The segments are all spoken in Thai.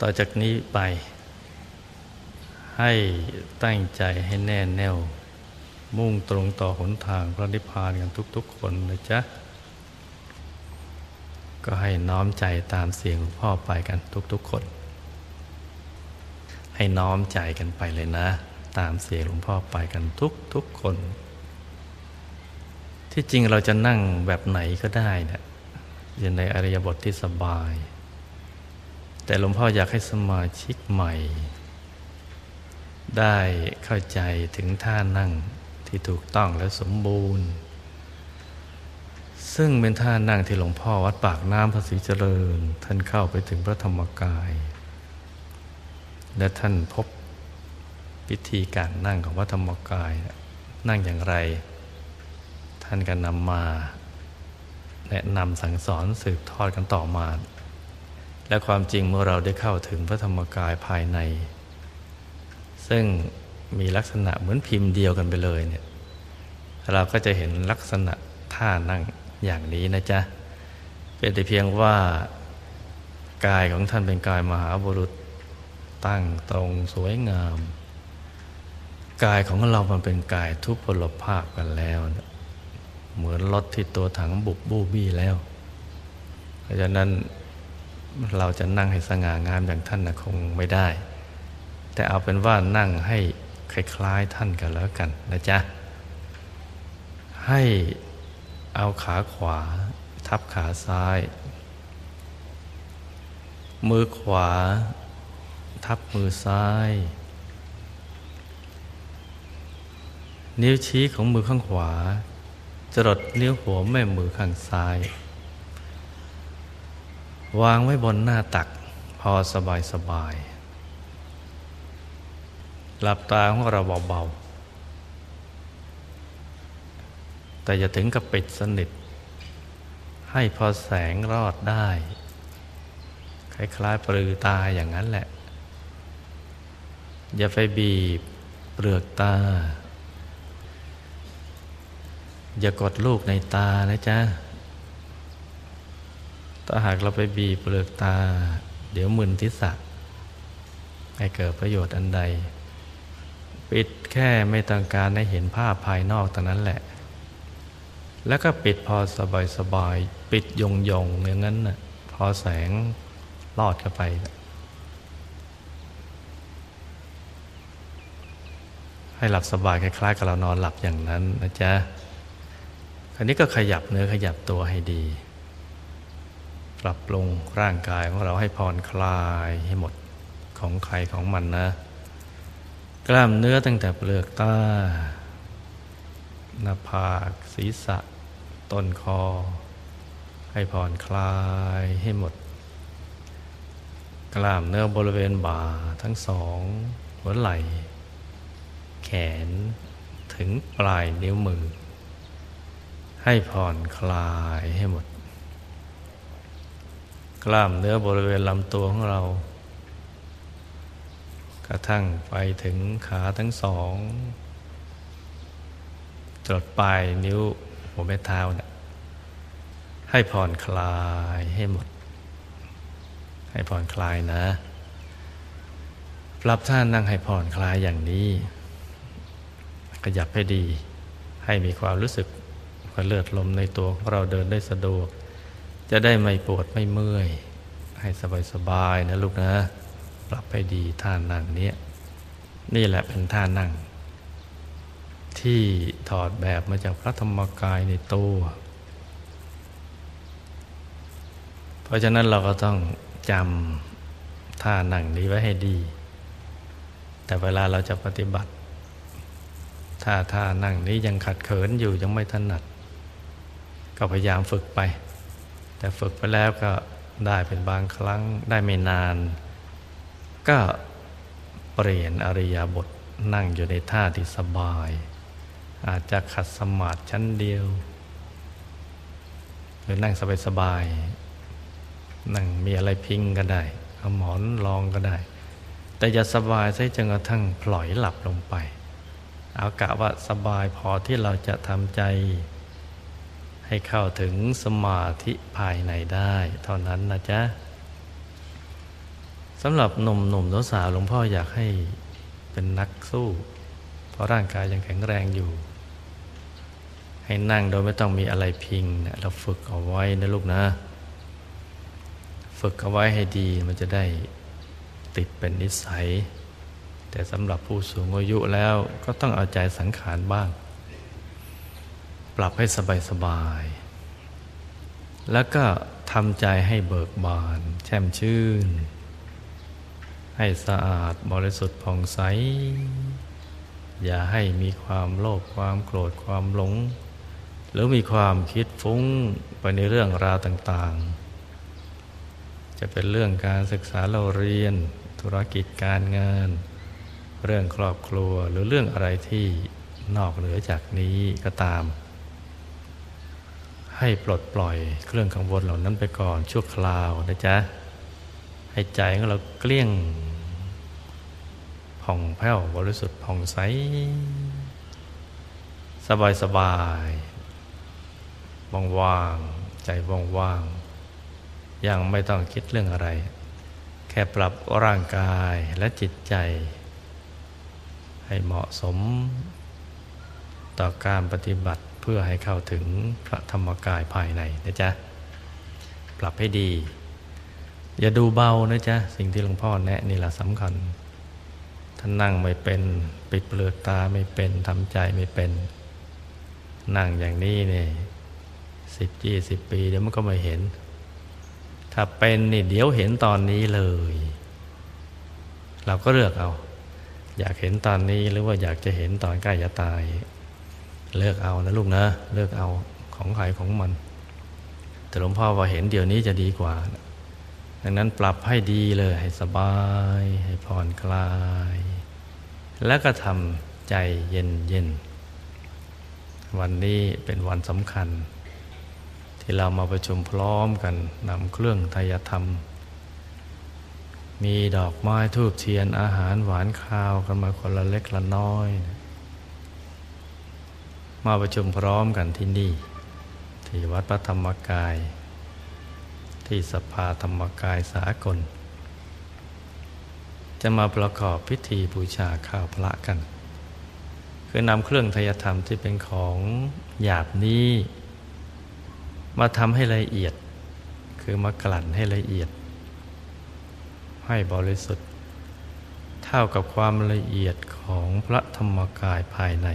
ต่อจากนี้ไป ให้ตั้งใจให้แน่แน่ว มุ่งตรงต่อหนทางพระนิพพานกันทุกๆคนนะจ๊ะ ก็ให้น้อมใจตามเสียงหลวงพ่อไปกันทุกๆคน ให้น้อมใจกันไปเลยนะ ตามเสียงหลวงพ่อไปกันทุกๆคน ที่จริงเราจะนั่งแบบไหนก็ได้นะอยู่ในอริยบทที่สบาย แต่หลวงพ่ออยากให้สมาชิกใหม่ ได้เข้าใจถึงท่านั่งที่ถูกต้องและสมบูรณ์ ซึ่งเป็นท่านั่งที่หลวงพ่อวัดปากน้ำพระศรีเจริญ ท่านเข้าไปถึงพระธรรมกาย และท่านพบพิธีการนั่งของพระธรรมกาย นั่งอย่างไร ท่านก็นำมา แนะนำสั่งสอนสืบทอดกันต่อมา และความจริงเมื่อเราได้เข้าถึงพระธรรมกายภายใน ซึ่งมีลักษณะเหมือนพิมพ์เดียวกันไปเลยเนี่ยเราก็จะเห็นลักษณะท่านั่งอย่างนี้นะจ๊ะ เป็นแต่เพียงว่ากายของท่านเป็นกายมหาบุรุษตั้งตรงสวยงาม กายของเรามันเป็นกายทุพพลภาพกันแล้ว เหมือนรถที่ตัวถังบุบบูบี้แล้ว เพราะฉะนั้น เราจะนั่งให้สง่างามอย่างท่านนะคงไม่ได้ แต่เอาเป็นว่านั่งให้คล้ายๆท่านกันแล้วกันนะจ๊ะ ให้เอาขาขวา ทับขาซ้าย มือขวา ทับมือซ้าย นิ้วชี้ของมือข้างขวาจรดนิ้วหัวแม่มือข้างซ้าย วางไว้บนหน้าตักพอสบายสบาย หลับตาของเราเบาๆ แต่อย่าถึงกับปิดสนิท ให้พอแสงรอดได้ คล้ายๆปลือตาอย่างนั้นแหละ อย่าไปบีบเปลือกตา อย่ากดลูกในตานะจ๊ะ ถ้าหากเราไปบีบเปลือกตา เดี๋ยวมึนทิศะให้เกิดประโยชน์อันใด ปิดแค่ไม่ต้องการให้เห็นภาพภายนอกเท่านั้นแหละ แล้วก็ปิดพอสบายสบายปิดยงยงอย่างนั้นน่ะพอแสงลอดเข้าไปให้หลับสบายคล้ายๆกับเรานอนหลับอย่างนั้นนะจ๊ะ คราวนี้ก็ขยับเนื้อขยับตัวให้ดี ปรับปรุงร่างกายของเราให้ผ่อนคลายให้หมดของใครของมันนะ กล้ามเนื้อตั้งแต่เปลือกตาหน้าผากศีรษะ ต้นคอ ให้ผ่อนคลายให้หมด กล้ามเนื้อบริเวณบ่าทั้งสอง หัวไหล่ แขนถึงปลายนิ้วมือ ให้ผ่อนคลายให้หมด กล้ามเนื้อบริเวณลำตัวของเรา กระทั่งไปถึงขาทั้งสองจดปลายนิ้วหัวแม่เท้านะ่ให้ผ่อนคลายให้หมด ให้ผ่อนคลายนะ ปรับท่านั่งให้ผ่อนคลายอย่างนี้ ขยับให้ดี ให้มีความรู้สึกว่าเลือดลมในตัวของเราเดินได้สะดวก จะได้ไม่ปวดไม่เมื่อย ให้สบายๆนะลูกนะ ปรับให้ดีท่านั่งเนี้ยนี่แหละเป็นท่านั่ง ที่ถอดแบบมาจากพระธรรมกายในตัว เพราะฉะนั้นเราก็ต้องจำท่านั่งนี้ไว้ให้ดี แต่เวลาเราจะปฏิบัติ ถ้าท่านั่งนี้ยังขัดเขินอยู่ยังไม่ถนัด ก็พยายามฝึกไป แต่ฝึกไปแล้วก็ได้เป็นบางครั้งได้ไม่นาน ก็เปลี่ยนอริยบทนั่งอยู่ในท่าที่สบาย อาจจะขัดสมาธิชั้นเดียว หรือนั่งสบายๆนั่งมีอะไรพิงก็ได้เอาหมอนรองก็ได้ แต่อย่าสบายซะจนกระทั่งปล่อยหลับลงไป เอากะว่าสบายพอที่เราจะทำใจ ให้เข้าถึงสมาธิภายในได้ เท่านั้นนะจ๊ะสำหรับหนุ่มหนุ่มสาวหลวงพ่ออยากให้เป็นนักสู้ เพราะร่างกายยังแข็งแรงอยู่ ให้นั่งโดยไม่ต้องมีอะไรพิงนะเราฝึกเอาไว้นะลูกนะ ฝึกเอาไว้ให้ดีมันจะได้ติดเป็นนิสัย แต่สำหรับผู้สูงอายุแล้วก็ต้องเอาใจสังขารบ้าง ปรับให้สบายๆแล้วก็ทำใจให้เบิกบาน แช่มชื่น ให้สะอาดบริสุทธิ์ผ่องใส อย่าให้มีความโลภความโกรธความหลง หรือมีความคิดฟุ้งไปในเรื่องราวต่างๆ จะเป็นเรื่องการศึกษาเราเรียน ธุรกิจการงาน เรื่องครอบครัวหรือเรื่องอะไรที่นอกเหนือจากนี้ก็ตาม ให้ปลดปล่อยเครื่องกังวลเหล่านั้นไปก่อนชั่วคราวนะจ๊ะ ให้ใจของเราเกลี้ยงผ่องแผ้วบริสุทธิ์ผ่องใส สบายสบายว่างว่างใจว่างว่างยังไม่ต้องคิดเรื่องอะไร แค่ปรับร่างกายและจิตใจ ให้เหมาะสม ต่อการปฏิบัติ เพื่อให้เข้าถึงพระธรรมกายภายในนะจ๊ะ ปรับให้ดี อย่าดูเบานะจ๊ะ สิ่งที่หลวงพ่อแนะนี่แหละสำคัญท่านนั่งไม่เป็น ปิดเปลือกตาไม่เป็นทำใจไม่เป็น นั่งอย่างนี้เนี่ยสิบยี่สิบปีเดี๋ยวมันก็ไม่เห็น ถ้าเป็นนี่เดี๋ยวเห็นตอนนี้เลย เราก็เลือกเอา อยากเห็นตอนนี้หรือว่าอยากจะเห็นตอนใกล้จะตาย เลือกเอานะลูกนะ เลือกเอาของใครของมัน แต่หลวงพ่อว่าเห็นเดี๋ยวนี้จะดีกว่า ดังนั้นปรับให้ดีเลยให้สบาย ให้ผ่อนคลาย แล้วก็ทำใจเย็นเย็นวันนี้เป็นวันสำคัญ ที่เรามาประชุมพร้อมกันนำเครื่องทายธรรม มีดอกไม้ทูบเทียนอาหารหวานข้าวกันมาคนละเล็กละน้อยนะ มาประชุมพร้อมกันที่นี่ ที่วัดพระธรรมกาย ที่สภาธรรมกายสากล จะมาประกอบพิธีบูชาข้าวพระกัน คือนำเครื่องทยธรรมที่เป็นของหยาบนี้ มาทำให้ละเอียด คือมากลั่นให้ละเอียด ให้บริสุทธิ์ เท่ากับความละเอียดของพระธรรมกายภายใน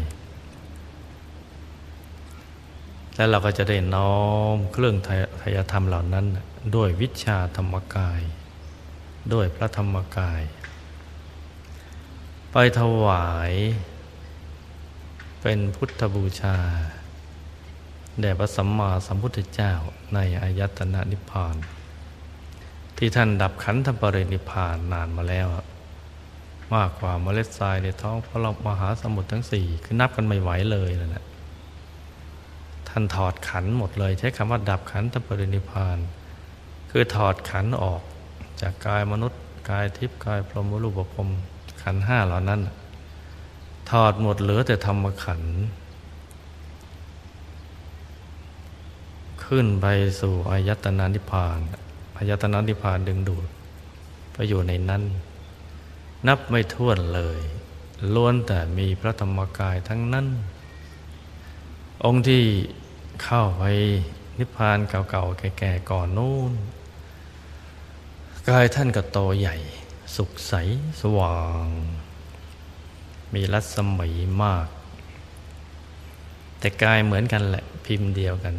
แล้วเราก็จะได้น้อมเครื่องทายธรรมเหล่านั้น ด้วยวิชาธรรมกาย ด้วยพระธรรมกาย ไปถวาย เป็นพุทธบูชา แด่พระสัมมาสัมพุทธเจ้าในอายตนะนิพพาน ที่ท่านดับขันธปรินิพพานนานมาแล้วมากกว่าเมล็ดทรายในท้องพระมหาสมุทรทั้งสี่คือนับกันไม่ไหวเลยนะ่ะ ท่านถอดขันหมดเลย ใช้คำว่าดับขันธปรินิพาน คือถอดขันออกจากกายมนุษย์ กายทิพย์กายพรหมรูปภพขันห้าเหล่านั้น ถอดหมดเหลือแต่ธรรมขันขึ้นไปสู่อายตนะนิพพานอายตนะนิพพานดึงดูดไปอยู่ในนั้น นับไม่ถ้วนเลยล้วนแต่มีพระธรรมกายทั้งนั้น องค์ที่ เข้าไปนิพพานเก่าๆ แก่ๆ ก่อนนู้นกายท่านก็โตใหญ่ สุขใสสว่าง มีรัศมีมาก แต่กายเหมือนกันแหละพิมพ์เดียวกัน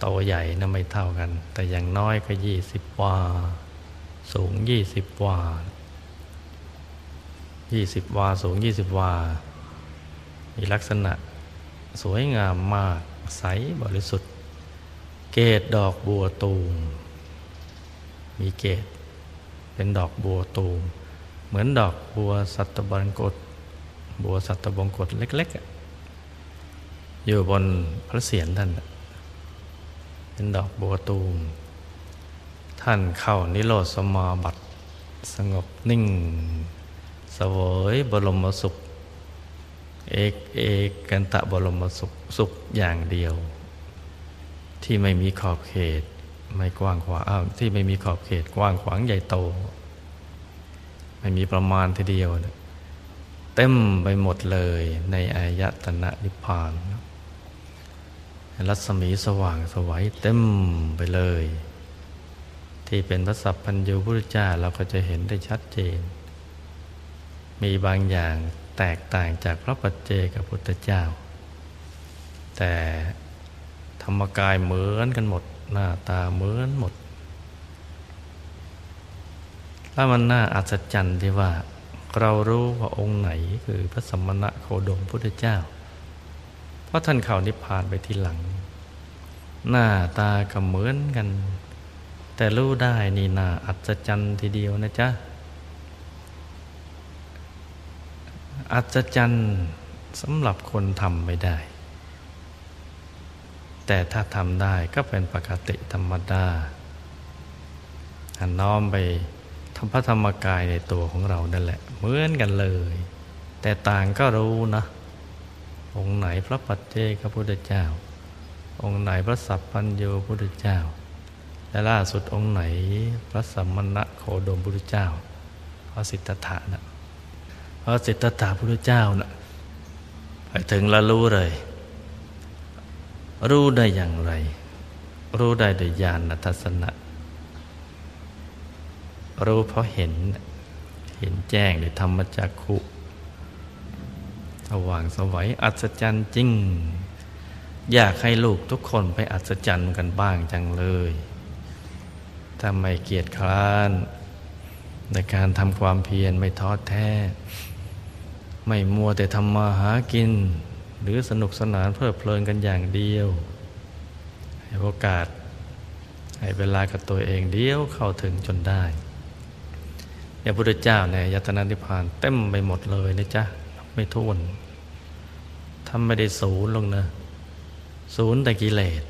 โตใหญ่นะไม่เท่ากัน แต่อย่างน้อยก็ยี่สิบวา สูงยี่สิบวายี่สิบวา สูงยี่สิบวา มีลักษณะ สวยงามมากใสบริสุทธิ์ เกตดอกบัวตูม มีเกตเป็นดอกบัวตูม เหมือนดอกบัวสัตบังกตบัวสัตบงกตเล็กๆ อยู่บนพระเศียรท่าน เป็นดอกบัวตูม ท่านเข้านิโรธสมาบัติ สงบนิ่งสวยบรมสุข เอกเอกกันตะบรมสุขสุขอย่างเดียว ที่ไม่มีขอบเขตไม่กว้างขวางที่ไม่มีขอบเขตกว้างขวางใหญ่โต ไม่มีประมาณทีเดียวเต็มไปหมดเลยในอายตนะนิพพาน รัศมีสว่างสวัยเต็มไปเลย ที่เป็นพระสัพพัญญูพุทธเจ้าเราก็จะเห็นได้ชัดเจน มีบางอย่าง แตกต่างจากพระปัจเจกับพุทธเจ้า แต่ธรรมกายเหมือนกันหมด หน้าตาเหมือนหมดถ้ามันน่าอัศจรรย์ที่ว่า เรารู้ว่าองค์ไหนคือพระสมณะโคดมพุทธเจ้า เพราะท่านเข้านิพพานไปทีหลัง หน้าตาก็เหมือนกัน แต่รู้ได้นี่น่าอัศจรรย์ทีเดียวนะจ๊ะ อัศจรรย์สำหรับคนทำไม่ได้ แต่ถ้าทำได้ก็เป็นปกติธรรมดาน้อมไปทำพระธรรมกายในตัวของเรานั่นแหละ เหมือนกันเลย แต่ต่างก็รู้นะองค์ไหนพระปัจเจกพระพุทธเจ้า องค์ไหนพระสัพพัญญูพุทธเจ้า และล่าสุดองค์ไหนพระสัมมณะโคดมพุทธเจ้าพระสิทธัตถะนะ พระสิทธัตถะพุทธเจ้านะไปถึงแล้วรู้เลย รู้ได้อย่างไร รู้ได้โดยญาณทัศนะ รู้เพราะเห็น เห็นแจ้งด้วยธรรมจักขุสว่างสวัยอัศจรรย์จริง อยากให้ลูกทุกคนไปอัศจรรย์กันบ้างจังเลยถ้าไม่เกียจคร้านในการทำความเพียรไม่ท้อแท้ ไม่มัวแต่ทำมาหากิน หรือสนุกสนานเพลิดเพลินกันอย่างเดียว ให้โอกาส ให้เวลากับตัวเองเดียวเข้าถึงจนได้อย่างพุทธเจ้าเนี่ยยตนานิพานเต็มไปหมดเลยนะจ๊ะไม่ท้วนทำไม่ได้ศูนย์ลงนะศูนย์แต่กิเลส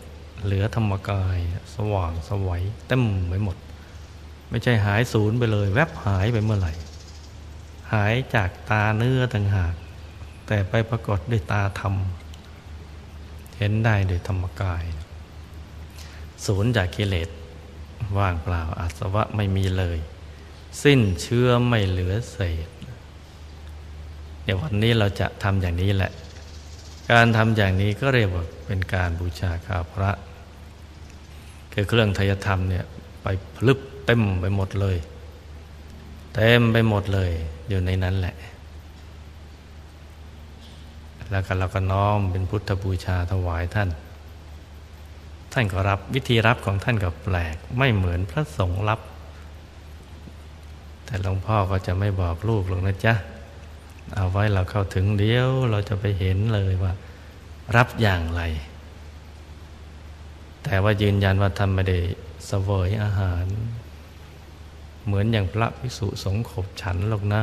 เหลือธรรมกาย สว่างสวัยเต็มไปหมด ไม่ใช่หายศูนย์ไปเลย แวบหายไปเมื่อไหร่ หายจากตาเนื้อต่างหาก แต่ไปปรากฏด้วยตาธรรม เห็นได้โดยธรรมกาย ศูนย์จากกิเลสว่างเปล่าอาสวะไม่มีเลย สิ้นเชื้อไม่เหลือเศษ เดี๋ยววันนี้เราจะทำอย่างนี้แหละ การทำอย่างนี้ก็เรียกว่าเป็นการบูชาข้าพระ คือเครื่องทยธรรมเนี่ยไปพลึบเต็มไปหมดเลย เต็มไปหมดเลย อยู่ในนั้นแหละ แล้วก็เราก็น้อมเป็นพุทธบูชาถวายท่าน ท่านก็รับวิธีรับของท่านก็แปลก ไม่เหมือนพระสงฆ์รับ แต่หลวงพ่อก็จะไม่บอกลูกหรอกนะจ๊ะ เอาไว้เราเข้าถึงเดียวเราจะไปเห็นเลยว่า รับอย่างไร แต่ว่ายืนยันว่าท่านไม่ได้เสวยอาหาร เหมือนอย่างพระภิกษุสงฆ์ขบฉันหรอกนะ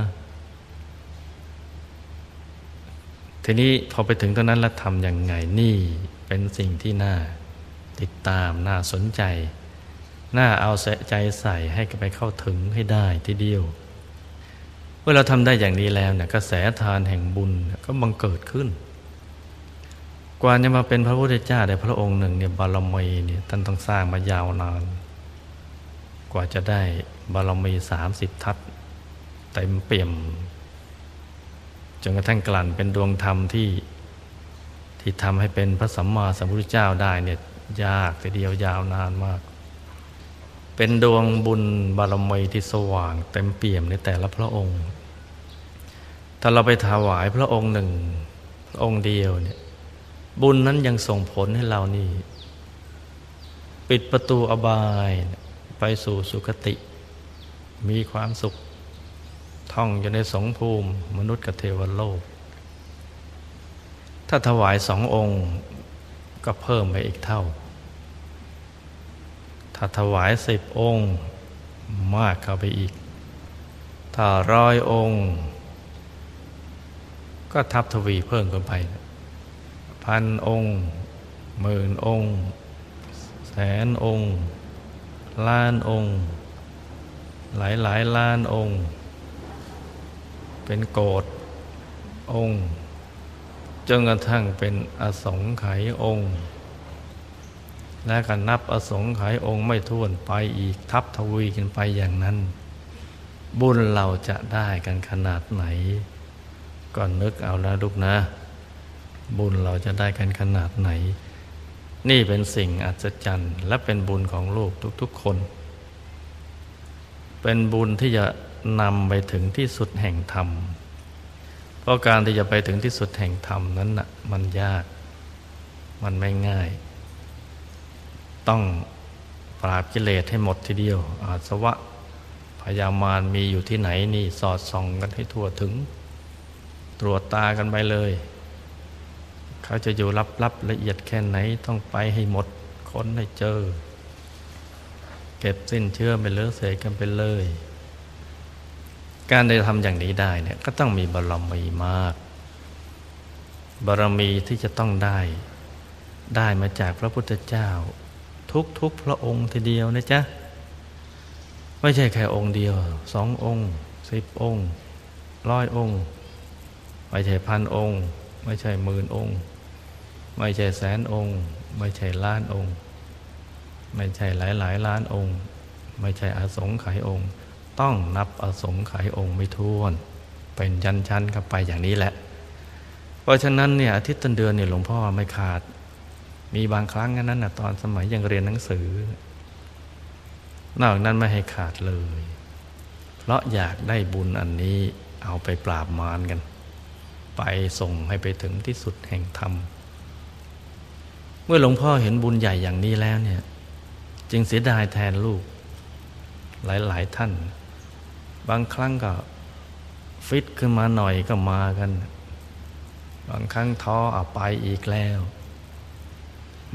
ทีนี้พอไปถึงตรงนั้นแล้วทำยังไงนี่เป็นสิ่งที่น่าติดตามน่าสนใจ น่าเอาใจใส่ให้ไปเข้าถึงให้ได้ทีเดียว เมื่อเราทำได้อย่างนี้แล้วเนี่ยกระแสทานแห่งบุญก็บังเกิดขึ้น กว่าจะมาเป็นพระพุทธเจ้าในพระองค์หนึ่งเนี่ยบารมีเนี่ยท่านต้องสร้างมายาวนาน กว่าจะได้ บารมีสามสิบทัศเต็มเปี่ยม จนกระทั่งกลั่นเป็นดวงธรรมที่ที่ทำให้เป็นพระสัมมาสัมพุทธเจ้าได้เนี่ยยากแต่เดียวยาวนานมาก เป็นดวงบุญบารมีที่สว่าง เต็มเปี่ยมในแต่ละพระองค์ ถ้าเราไปถวายพระองค์หนึ่ง พระองค์เดียวเนี่ยบุญนั้นยังส่งผลให้เรานี่ ปิดประตูอบายไปสู่สุคติ มีความสุข ท่องอยู่ในสองภูมิ มนุษย์กับเทวโลก ถ้าถวายสององค์ก็เพิ่มไปอีกเท่า ถ้าถวายสิบองค์มากเข้าไปอีก ถ้าร้อยองค์ ก็ทับทวีเพิ่มขึ้นไป พันองค์หมื่นองค์ แสนองค์ ล้านองค์ หลายหลายล้านองค์ เป็นโกดองค์จนกระทั่งเป็นอสงไขยองค์ และก็นับอสงไขยองค์ไม่ท้วนไปอีกทับทวีกันไปอย่างนั้น บุญเราจะได้กันขนาดไหน ก็นึกเอาแล้วลูกนะ บุญเราจะได้กันขนาดไหน นี่เป็นสิ่งอัศจรรย์ และเป็นบุญของลูกทุกๆคน เป็นบุญที่จะนำไปถึงที่สุดแห่งธรรม เพราะการที่จะไปถึงที่สุดแห่งธรรมนั้นนะ่ะมันยาก มันไม่ง่าย ต้องปราบกิเลสให้หมดทีเดียว อาสวะพยามารมีอยู่ที่ไหนนี่สอดส่องกันให้ทั่วถึง ตรวจตากันไปเลย เขาจะอยู่ลับๆละเอียดแค่ไหนต้องไปให้หมดค้นให้เจอ เก็บสิ้นเชื่อไปเลอเสกกันไปเลย การได้ทำอย่างนี้ได้เนี่ยก็ต้องมีบารมีมาก บารมีที่จะต้องได้ ได้มาจากพระพุทธเจ้า ทุกทุกพระองค์ทีเดียวนะจ๊ะ ไม่ใช่แค่องค์เดียวสององค์สิบองค์ร้อยองค์ ไม่ใช่พันองค์ ไม่ใช่หมื่นองค์ ไม่ใช่แสนองค์ ไม่ใช่ล้านองค์ ไม่ใช่หลายหลายล้านองค์ ไม่ใช่อาสงไขยองค์ ต้องนับอสงไขยองค์ไม่ท้วน เป็นยันชั้นกันไปอย่างนี้แหละ เพราะฉะนั้นเนี่ยอาทิตย์ต้นเดือนเนี่ยหลวงพ่อไม่ขาด มีบางครั้งนั้นนะตอนสมัยยังเรียนหนังสือนอกนั้นไม่ให้ขาดเลย เพราะอยากได้บุญอันนี้เอาไปปราบมารกัน ไปส่งให้ไปถึงที่สุดแห่งธรรม เมื่อหลวงพ่อเห็นบุญใหญ่อย่างนี้แล้วเนี่ย จึงเสียดายแทนลูก หลาย ๆ ท่าน บางครั้งก็ฟิตขึ้นมาหน่อยก็มากัน บางครั้งท้อเอาไปอีกแล้ว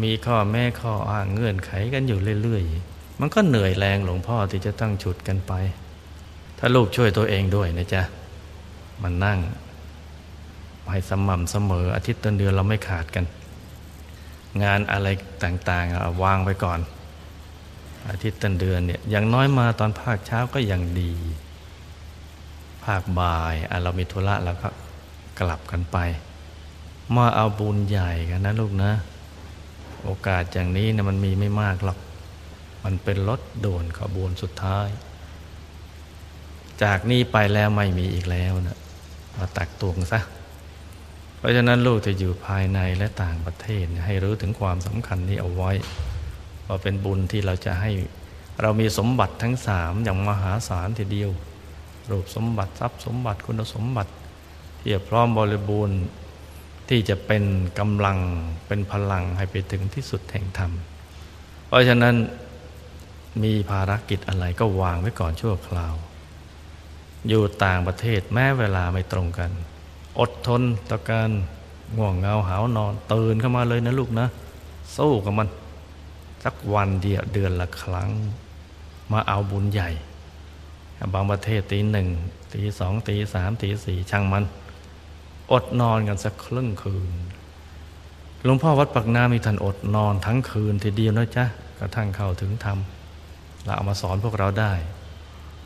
มีข้อแม่ข้ออ้างเงื่อนไขกันอยู่เรื่อย ๆ มันก็เหนื่อยแรงหลวงพ่อที่จะต้องฉุดกันไป ถ้าลูกช่วยตัวเองด้วยนะจ๊ะ มันนั่งให้สม่ำเสมออาทิตย์ต้นเดือนเราไม่ขาดกัน งานอะไรต่างๆวางไปก่อน อาทิตย์ต้นเดือนเนี่ยอย่างน้อยมาตอนภาคเช้าก็ยังดี ภาคบ่ายเรามีธุระแล้วก็กลับกันไป มาเอาบุญใหญ่กันนะลูกนะ โอกาสอย่างนี้นะมันมีไม่มากหรอก มันเป็นรถโดนขบวนสุดท้าย จากนี้ไปแล้วไม่มีอีกแล้วนะมาตักตวงซะเพราะฉะนั้นลูกจะอยู่ภายในและต่างประเทศให้รู้ถึงความสำคัญนี้เอาไว้ ว่าเป็นบุญที่เราจะให้ เรามีสมบัติทั้งสามอย่างมหาศาลทีเดียว รูปสมบัติทรัพย์สมบัติคุณสมบัติที่พร้อมบริบูรณ์ที่จะเป็นกำลังเป็นพลังให้ไปถึงที่สุดแห่งธรรม เพราะฉะนั้นมีภารกิจอะไรก็วางไว้ก่อนชั่วคราว อยู่ต่างประเทศแม้เวลาไม่ตรงกัน อดทนต่อการง่วงเงาหาวนอนตื่นเข้ามาเลยนะลูกนะ สู้กับมัน สักวันเดียวเดือนละครั้ง มาเอาบุญใหญ่ บางประเทศตีหนึ่งตีสองตีสามตีสี่ช่างมัน อดนอนกันสักครึ่งคืนหลวงพ่อวัดปักน้ำมีท่านอดนอนทั้งคืนทีเดียวนะจ๊ะกระทั่งเข้าถึงธรรมเราเอามาสอนพวกเราได้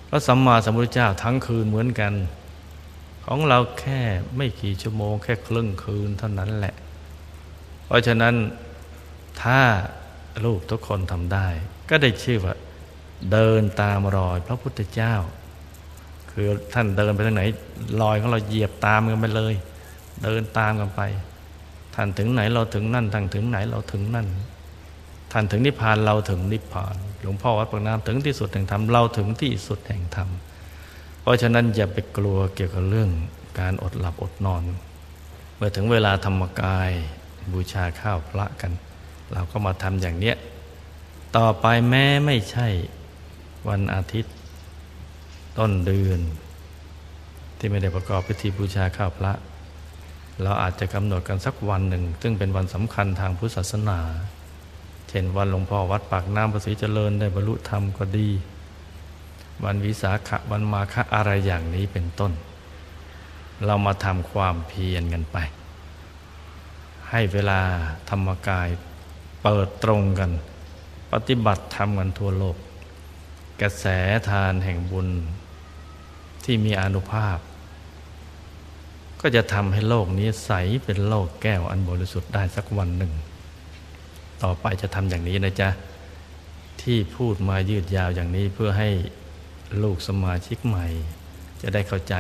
พระสัมมาสัมพุทธเจ้าทั้งคืนเหมือนกัน ของเราแค่ไม่กี่ชั่วโมงแค่ครึ่งคืนเท่านั้นแหละ เพราะฉะนั้นถ้า ลูกทุกคนทำได้ ก็ได้ชื่อว่า เดินตามรอยพระพุทธเจ้า คือท่านเดินไปทางไหนรอยของเราเหยียบตามกันไปเลย เดินตามกันไป ท่านถึงไหนเราถึงนั่นท่านถึงไหนเราถึงนั่น ท่านถึงนิพพานเราถึงนิพพาน หลวงพ่อวัดปากน้ำถึงที่สุดแห่งธรรมเราถึงที่สุดแห่งธรรมเพราะฉะนั้นอย่าไปกลัวเกี่ยวกับเรื่องการอดหลับอดนอน เมื่อถึงเวลาธรรมกายบูชาข้าวพระกัน เราก็มาทำอย่างเนี้ย ต่อไปแม้ไม่ใช่ วันอาทิตย์ ต้นเดือน ที่ไม่ได้ประกอบพิธีบูชาข้าวพระ เราอาจจะกำหนดกันสักวันหนึ่ง ซึ่งเป็นวันสำคัญทางพุทธศาสนา เช่นวันหลวงพ่อวัดปากน้ำประสิเจริญได้บรรลุธรรมก็ดี วันวิสาขะวันมาฆะอะไรอย่างนี้เป็นต้น เรามาทำความเพียรกันไป ให้เวลาธรรมกาย เปิดตรงกัน ปฏิบัติธรรมกันทั่วโลก กระแสทานแห่งบุญที่มีอนุภาพ ก็จะทำให้โลกนี้ใสเป็นโลกแก้วอันบริสุทธิ์ได้สักวันหนึ่ง ต่อไปจะทำอย่างนี้นะจ๊ะ ที่พูดมายืดยาวอย่างนี้เพื่อให้ลูกสมาชิกใหม่ จะได้เข้าใจ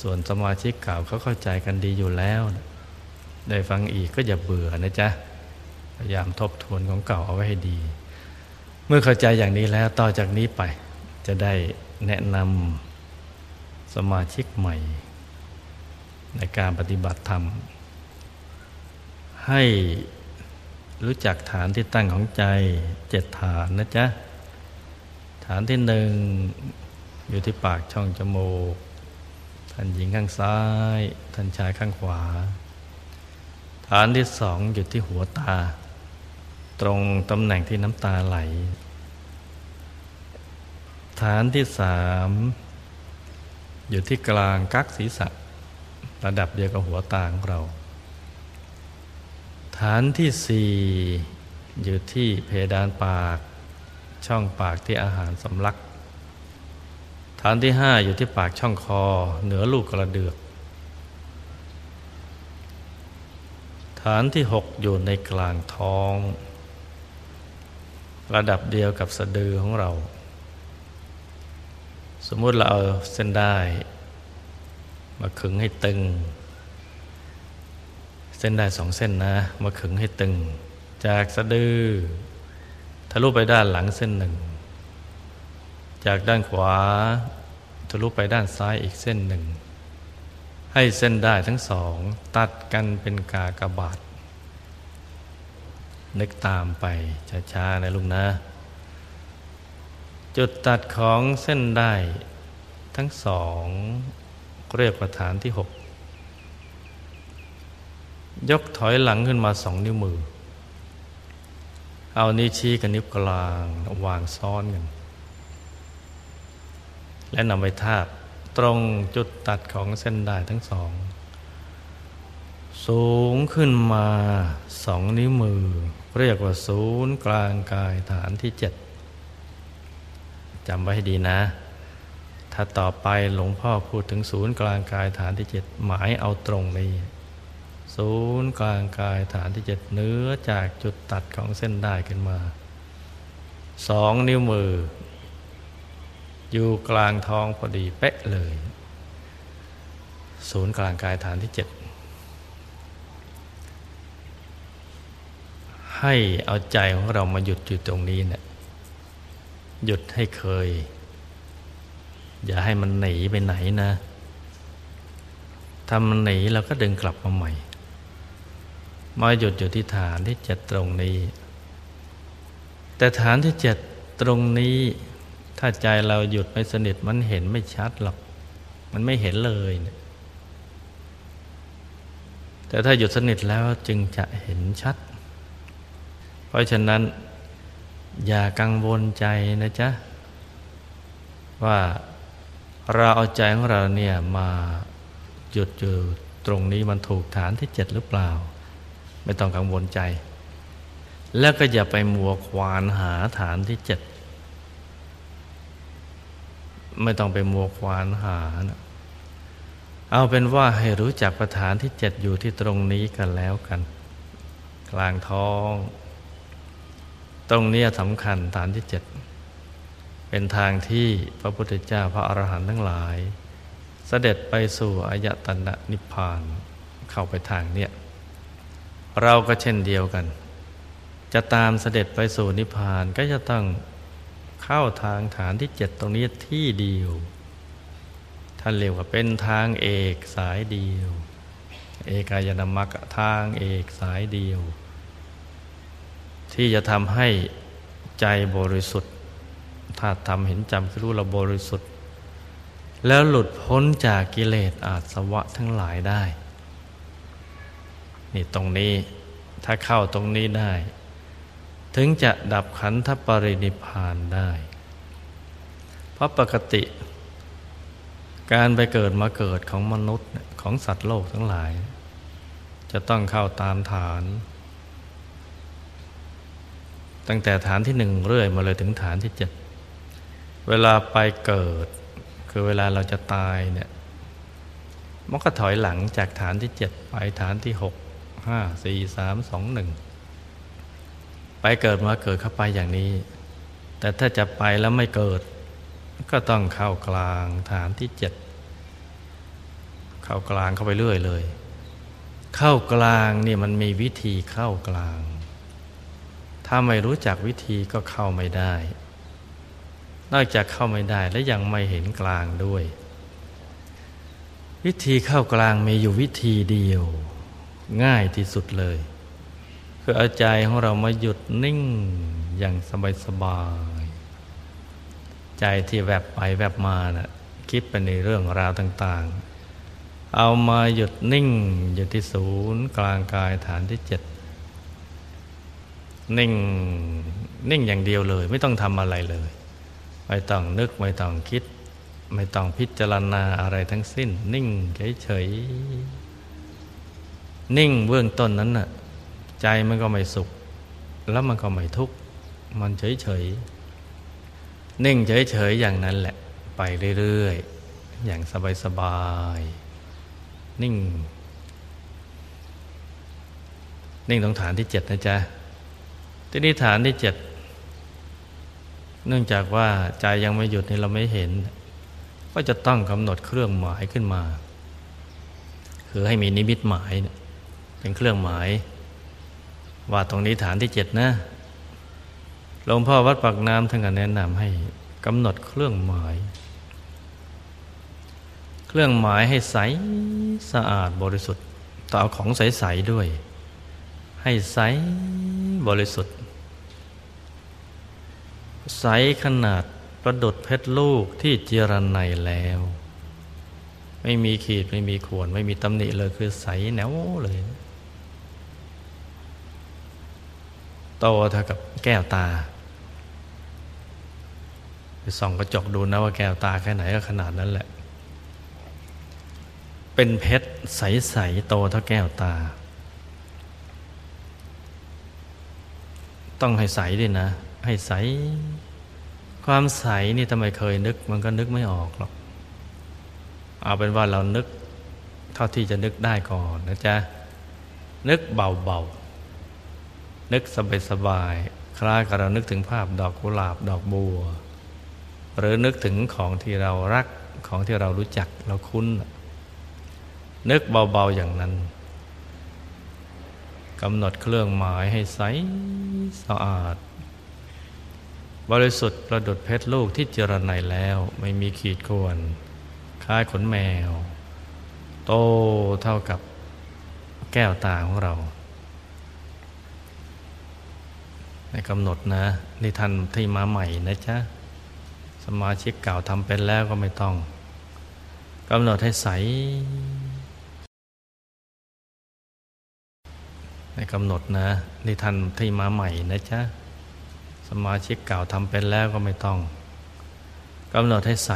ส่วนสมาชิกเก่าเขาเข้าใจกันดีอยู่แล้ว ได้ฟังอีกก็อย่าเบื่อนะจ๊ะ พยายามทบทวนของเก่าเอาไว้ให้ดี เมื่อเข้าใจอย่างนี้แล้วต่อจากนี้ไปจะได้แนะนำสมาชิกใหม่ ในการปฏิบัติธรรม ให้รู้จักฐานที่ตั้งของใจเจ็ดฐานนะจ๊ะ ฐานที่หนึ่งอยู่ที่ปากช่องจมูก ท่านหญิงข้างซ้าย ท่านชายข้างขวา ฐานที่สองอยู่ที่หัวตา ตรงตำแหน่งที่น้ำตาไหล ฐานที่สามอยู่ที่กลางกักศีรษะ ระดับเดียวกับหัวตาของเรา ฐานที่สี่อยู่ที่เพดานปาก ช่องปากที่อาหารสำลัก ฐานที่ห้าอยู่ที่ปากช่องคอ เหนือลูกกระเดือก ฐานที่หกอยู่ในกลางท้อง ระดับเดียวกับสะดือของเรา สมมุติเราเอาเส้นได้ มาขึงให้ตึง เส้นได้สองเส้นนะ มาขึงให้ตึง จากสะดือทะลุไปด้านหลังเส้นหนึ่ง จากด้านขวาทะลุไปด้านซ้ายอีกเส้นหนึ่ง ให้เส้นได้ทั้งสอง ตัดกันเป็นกากบาท นึกตามไปช้าๆนะลุงนะ จุดตัดของเส้นได้ทั้งสองเรียกว่าฐานที่หกยกถอยหลังขึ้นมาสองนิ้วมือ เอานิ้วชี้กับนิ้วกลางวางซ้อนกัน และนำไปทาบตรงจุดตัดของเส้นได้ทั้งสอง สูงขึ้นมาสองนิ้วมือ เรียกว่าศูนย์กลางกายฐานที่เจ็ดจำไว้ให้ดีนะ ถ้าต่อไปหลวงพ่อพูดถึงศูนย์กลางกายฐานที่เจ็ดหมายเอาตรงนี้ ศูนย์กลางกายฐานที่เจ็ดเนื้อจากจุดตัดของเส้นได้ขึ้นมาสองนิ้วมือ อยู่กลางท้องพอดีเป๊ะเลย ศูนย์กลางกายฐานที่เจ็ด ให้เอาใจของเรามาหยุดอยู่ตรงนี้เนะี่ยหยุดให้เคย อย่าให้มันหนีไปไหนนะถ้ามันหนีเราก็ดึงกลับมาใหม่ มาหยุดอยู่ที่ฐานที่เจ็ดตรงนี้ แต่ฐานที่เจ็ดตรงนี้ ถ้าใจเราหยุดไม่สนิทมันเห็นไม่ชัดหรอก มันไม่เห็นเลยนะแต่ถ้าหยุดสนิทแล้วจึงจะเห็นชัด ราะฉะนั้น อย่ากังวลใจนะจ๊ะ ว่าเราเอาใจของเราเนี่ยมาหยุดอยู่ตรงนี้มันถูกฐานที่เจ็ดหรือเปล่า ไม่ต้องกังวลใจ แล้วก็อย่าไปมัวควานหาฐานที่เจ็ดไม่ต้องไปมัวควานหานะเอาเป็นว่าให้รู้จักประฐานที่เจ็ดอยู่ที่ตรงนี้กันแล้วกัน กลางท้อง ตรงนี้สำคัญฐานที่เจ็ดเป็นทางที่พระพุทธเจ้าพระอรหันต์ทั้งหลาย เสด็จไปสู่อายตนะนิพพานเข้าไปทางเนี้ยเราก็เช่นเดียวกัน จะตามเสด็จไปสู่นิพพานก็จะต้องเข้าทางฐานที่เจ็ดตรงนี้ที่เดียวท่านเรียกว่าเป็นทางเอกสายเดียว เอกายนามักทางเอกสายเดียว ที่จะทำให้ใจบริสุทธิ์ถ้าทำเห็นจำคือรู้เราบริสุทธิ์ แล้วหลุดพ้นจากกิเลสอาสวะทั้งหลายได้ นี่ตรงนี้ถ้าเข้าตรงนี้ได้ ถึงจะดับขันธปรินิพานได้ เพราะปกติ การไปเกิดมาเกิดของมนุษย์ของสัตว์โลกทั้งหลาย จะต้องเข้าตามฐาน ตั้งแต่ฐานที่หนึ่งเรื่อยมาเลยถึงฐานที่เจ็ดเวลาไปเกิด คือเวลาเราจะตายเนี่ยมันก็ถอยหลังจากฐานที่เจ็ดไปฐานที่หกห้าสี่สามสองหนึ่งไปเกิดมาเกิดเข้าไปอย่างนี้ แต่ถ้าจะไปแล้วไม่เกิด ก็ต้องเข้ากลางฐานที่เจ็ดเข้ากลางเข้าไปเรื่อยเลย เข้ากลางนี่มันมีวิธีเข้ากลาง ถ้าไม่รู้จักวิธีก็เข้าไม่ได้ นอกจากเข้าไม่ได้และยังไม่เห็นกลางด้วย วิธีเข้ากลางมีอยู่วิธีเดียว ง่ายที่สุดเลย คือเอาใจของเรามาหยุดนิ่งอย่างสบายๆใจที่แวบไปแวบมานะ่ะคิดไปในเรื่องราวต่าง ๆ เอามาหยุดนิ่งอยู่ที่ศูนย์กลางกายฐานที่เจ็ด นิ่งนิ่งอย่างเดียวเลย ไม่ต้องทำอะไรเลย ไม่ต้องนึกไม่ต้องคิด ไม่ต้องพิจารณาอะไรทั้งสิ้น นิ่งเฉยๆนิ่งเบื้องต้นนั้นน่ะใจมันก็ไม่สุข แล้วมันก็ไม่ทุกข์มันเฉยๆนิ่งเฉยๆอย่างนั้นแหละ ไปเรื่อยๆอย่างสบายๆนิ่ง นิ่งตรงฐานที่เจ็ดนะจ๊ะ ที่นี่ฐานที่เจ็ดเนื่องจากว่าใจยังไม่หยุดนี่เราไม่เห็น ก็จะต้องกำหนดเครื่องหมายขึ้นมา คือให้มีนิมิตหมายเป็นเครื่องหมาย ว่าตรงนี้ฐานที่เจ็ดนะหลวงพ่อวัดปากน้ำท่านก็แนะนำให้กำหนดเครื่องหมาย เครื่องหมายให้ใสสะอาดบริสุทธิ์ต่อของใสๆด้วย ให้ใสบริสุทธิ์ ใสขนาดประดุดเพชรลูกที่เจรไนแล้ว ไม่มีขีดไม่มีข่วน ไม่มีตำหนิเลยคือใสแนวเลย โตเท่ากับแก้วตาไปส่องกระจกดูนะว่าแก้วตาแค่ไหนก็ขนาดนั้นแหละ เป็นเพชรใสๆโตเท่าแก้วตา ต้องให้ใสด้วยนะ ให้ใส ความใสนี่ทำไมเคยนึก มันก็นึกไม่ออกหรอก เอาเป็นว่าเรานึก เท่าที่จะนึกได้ก่อนนะจ๊ะ นึกเบาๆ นึกสบายๆ คล้ายกับเรานึกถึงภาพดอกกุหลาบดอกบัว หรือนึกถึงของที่เรารักของที่เรารู้จักเราคุ้น นึกเบาๆอย่างนั้นกำหนดเครื่องหมายให้ใสสะอาด บริสุทธิ์ประดุดเพชรลูกที่เจรไนแล้วไม่มีขีดข่วน คล้ายขนแมว โตเท่ากับแก้วตาของเราในกำหนดนะนี่ท่านที่มาใหม่นะจ๊ะ สมาชิกเก่าทำเป็นแล้วก็ไม่ต้องกำหนดให้ใสในกำหนดนะนี่ท่านที่มาใหม่นะจ๊ะ สมาชิกเก่าทำเป็นแล้วก็ไม่ต้องกำหนดให้ใส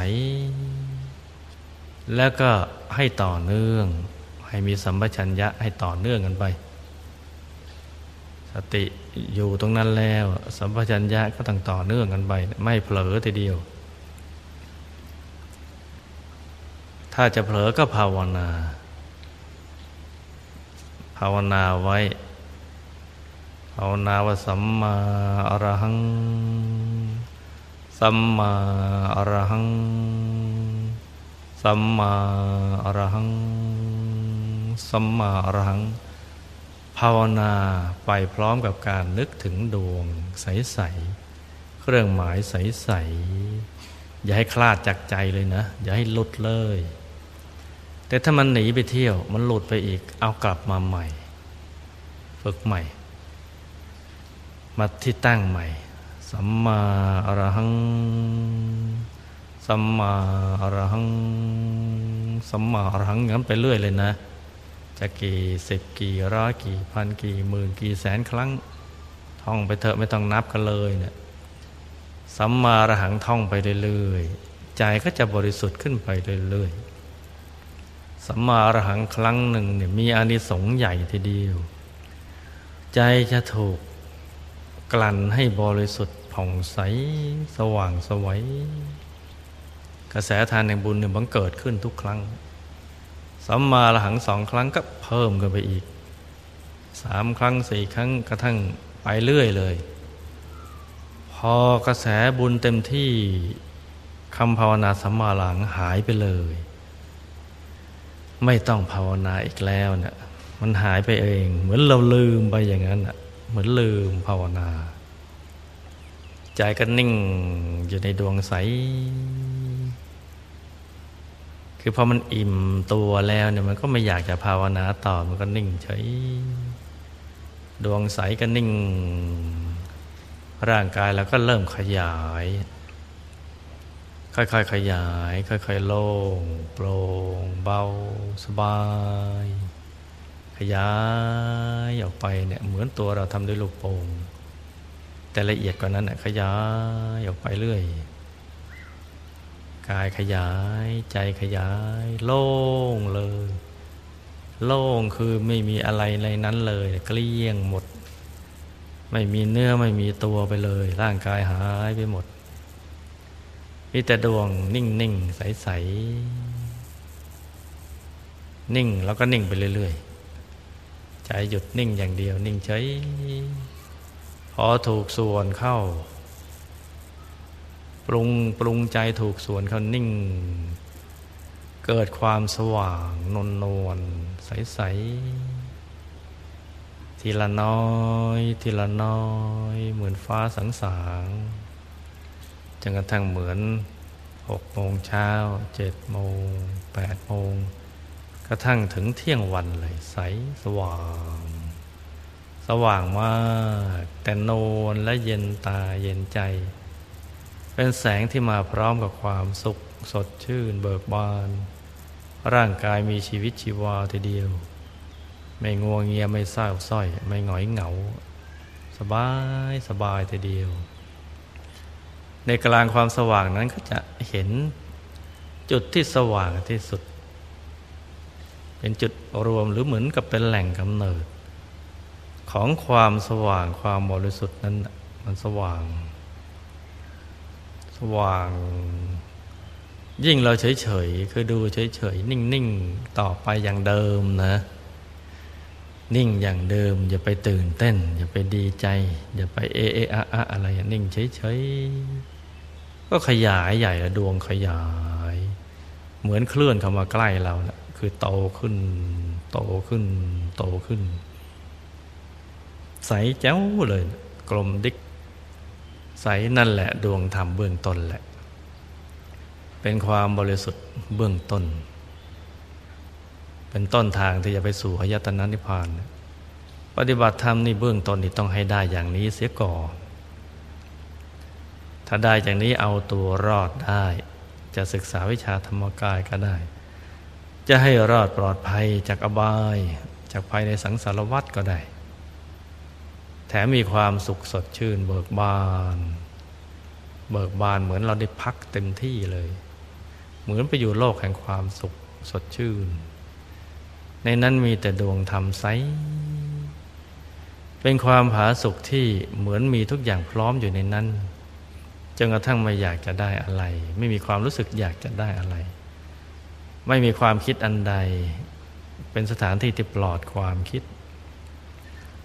แล้วก็ให้ต่อเนื่อง ให้มีสัมปชัญญะให้ต่อเนื่องกันไป สติอยู่ตรงนั้นแล้ว สัมปชัญญะก็ต้องต่อเนื่องกันไป ไม่เผลอทีเดียว ถ้าจะเผลอก็ภาวนา ภาวนาไว้ ภาวนาวสัมมาอรหัง สัมมาอรหัง สัมมาอรหัง สัมมาอรหัง ภาวนาไปพร้อมกับการนึกถึงดวงใส ๆ เครื่องหมายใส ๆ อย่าให้คลาดจากใจเลยนะ อย่าให้หลุดเลย แต่ถ้ามันหนีไปเที่ยว มันหลุดไปอีก เอากลับมาใหม่ ฝึกใหม่ มาที่ตั้งใหม่ สัมมาอรหัง สัมมาอรหัง สัมมาอรหังงั้นไปเรื่อยเลยนะ จะกี่สิบกี่ร้อยกี่พันกี่หมื่นกี่แสนครั้ง ท่องไปเถอะไม่ต้องนับกันเลยเนะี่ย สัมมาอรหังท่องไปเรื่อยๆ ใจก็จะบริสุทธิ์ขึ้นไปเรื่อยๆสัมมาอรหังครั้งหนึ่งเนี่ยมีอานิสงส์ใหญ่ทีเดียว ใจจะถูก กลั่นให้บริสุทธิ์ผ่องใสสว่างสวัยกระแสทานแห่งบุญเนี่ยบังเกิดขึ้นทุกครั้งสัมมาละหังสองครั้งก็เพิ่มกันไปอีกสามครั้งสี่ครั้งกระทั่งไปเรื่อยเลย พอกระแสบุญเต็มที่คำภาวนาสัมมาหลังหายไปเลย ไม่ต้องภาวนาอีกแล้วเนะี่ยมันหายไปเอง เหมือนเราลืมไปอย่างนั้นอะ เหมือนลืมภาวนา ใจก็นิ่งอยู่ในดวงใส คือพอมันอิ่มตัวแล้วเนี่ยมันก็ไม่อยากจะภาวนาต่อมันก็นิ่งเฉย ดวงใสก็นิ่ง ร่างกายแล้วก็เริ่มขยาย ค่อยๆขยาย ค่อยๆโล่งโปร่งเบาสบาย ยายออกไปเนี่ยเหมือนตัวเราทำด้วยลูกโป่งแต่ละเอียดกว่านั้นขยายออกไปเรื่อยกายขยายใจขยาย โล่งเลย โล่งคือไม่มีอะไรในนั้นเลยเกลี้ยงหมด ไม่มีเนื้อไม่มีตัวไปเลย ร่างกายหายไปหมดมีแต่ดวงนิ่งนิ่งใสใสนิ่งแล้วก็นิ่งไปเรื่อยๆ ใจหยุดนิ่งอย่างเดียว นิ่งเฉยพอถูกส่วนเข้า ปรุงปรุงใจถูกส่วนเขานิ่ง เกิดความสว่างนนนวลใสใสทีละน้อย ทีละน้อย เหมือนฟ้าสังสางจนกระทั่งเหมือนหกโมงเช้าเจ็ดโมงแปดโมง ระทั่งถึงเที่ยงวันเลยใสสว่าง สว่างมากแต่โนนและเย็นตาเย็นใจ เป็นแสงที่มาพร้อมกับความสุขสดชื่นเบิกบาน ร่างกายมีชีวิตชีวาทีเดียว ไม่งัวงเงียไม่เศร้าส้อย ไม่หงอยเหงา สบายสบายทีเดียว ในกลางความสว่างนั้นก็จะเห็นจุดที่สว่างที่สุด เป็นจุดรวมหรือเหมือนกับเป็นแหล่งกำเนิด ของความสว่างความบริสุทธิ์นั้นมันสว่าง สว่าง ยิ่งเราเฉยๆคือดูเฉยๆนิ่งๆต่อไปอย่างเดิมนะ นิ่งอย่างเดิม อย่าไปตื่นเต้น อย่าไปดีใจ อย่าไปเอเออะอะอะไรนิ่งเฉยๆก็ขยายใหญ่ละดวงขยาย เหมือนเคลื่อนเข้ามาใกล้เรานะ คือโตขึ้น โตขึ้น โตขึ้น ใสเจ้าเลย กลมดิก ใสนั่นแหละดวงธรรมเบื้องต้นแหละ เป็นความบริสุทธิ์เบื้องต้น เป็นต้นทางที่จะไปสู่อายตนะนิพพาน ปฏิบัติธรรมนี่เบื้องต้นนี่ต้องให้ได้อย่างนี้เสียก่อน ถ้าได้อย่างนี้เอาตัวรอดได้จะศึกษาวิชาธรรมกายก็ได้ จะให้รอดปลอดภัยจากอบาย จากภัยในสังสารวัฏก็ได้ แถมมีความสุขสดชื่น เบิกบาน เบิกบานเหมือนเราได้พักเต็มที่เลย เหมือนไปอยู่โลกแห่งความสุขสดชื่น ในนั้นมีแต่ดวงธรรมใสเป็นความผาสุขที่เหมือนมีทุกอย่างพร้อมอยู่ในนั้นจนกระทั่งไม่อยากจะได้อะไร ไม่มีความรู้สึกอยากจะได้อะไร ไม่มีความคิดอันใด เป็นสถานที่ที่ปลอดความคิด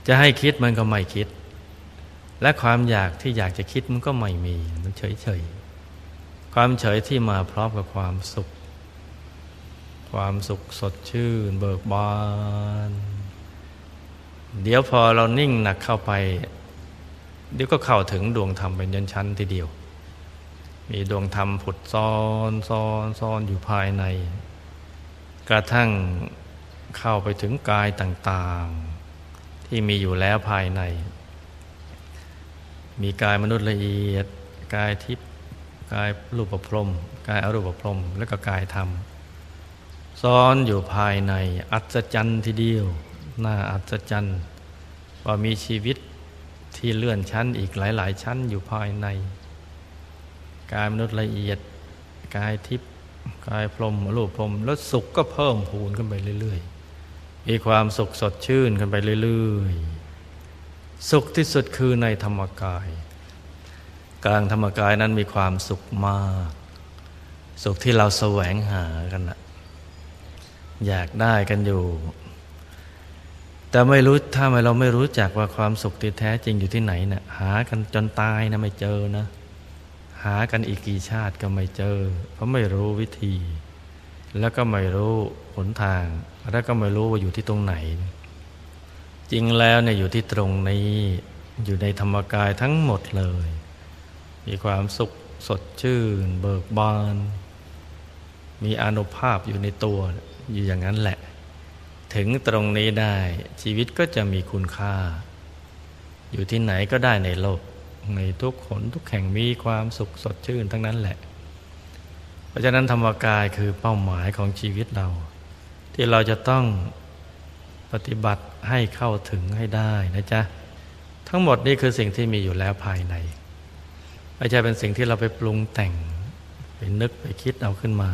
จะให้คิดมันก็ไม่คิด และความอยากที่อยากจะคิดมันก็ไม่มี มันเฉยเฉยความเฉยที่มาพร้อมกับความสุข ความสุขสดชื่น เบิกบานเดี๋ยวพอเรานิ่งหนักเข้าไป เดี๋ยวก็เข้าถึงดวงธรรมเป็นยันชั้นทีเดียว มีดวงธรรมผุดซ้อนซ้อนซ้อนอยู่ภายใน กระทั่งเข้าไปถึงกายต่างๆ ที่มีอยู่แล้วภายใน มีกายมนุษย์ละเอียด กายทิพย์กายรูปประพรม กายอรูปประพรม และก็กายธรรม ซ้อนอยู่ภายใน อัศจรรย์ทีเดียวน่าอัศจรรย์ว่ามีชีวิตที่เลื่อนชั้นอีกหลาย ๆ ชั้นอยู่ภายใน กายมนุษย์ละเอียด กายทิพย์ กายพรมรูปพรมแล้วสุขก็เพิ่มพูนขึ้นไปเรื่อยๆมีความสุขสดชื่นขึ้นไปเรื่อยๆ สุขที่สุดคือในธรรมกาย กลางธรรมกายนั้นมีความสุขมาก สุขที่เราแสวงหากันนะอยากได้กันอยู่ แต่ไม่รู้ถ้าไม่เราไม่รู้จักว่าความสุขที่แท้จริงอยู่ที่ไหนเนะ่ยหากันจนตายนะไม่เจอนะ หากันอีกกี่ชาติก็ไม่เจอ เพราะไม่รู้วิธี แล้วก็ไม่รู้หนทาง แล้วก็ไม่รู้ว่าอยู่ที่ตรงไหน จริงแล้วเนี่ยอยู่ที่ตรงนี้ อยู่ในธรรมกายทั้งหมดเลย มีความสุขสดชื่น เบิกบาน มีอนุภาพอยู่ในตัวอยู่อย่างนั้นแหละ ถึงตรงนี้ได้ชีวิตก็จะมีคุณค่า อยู่ที่ไหนก็ได้ในโลก ในทุกขนทุกแห่งมีความสุขสดชื่นทั้งนั้นแหละ เพราะฉะนั้นธรรมกายคือเป้าหมายของชีวิตเรา ที่เราจะต้องปฏิบัติให้เข้าถึงให้ได้นะจ๊ะ ทั้งหมดนี้คือสิ่งที่มีอยู่แล้วภายใน ไม่ใช่เป็นสิ่งที่เราไปปรุงแต่งไปนึกไปคิดเอาขึ้นมา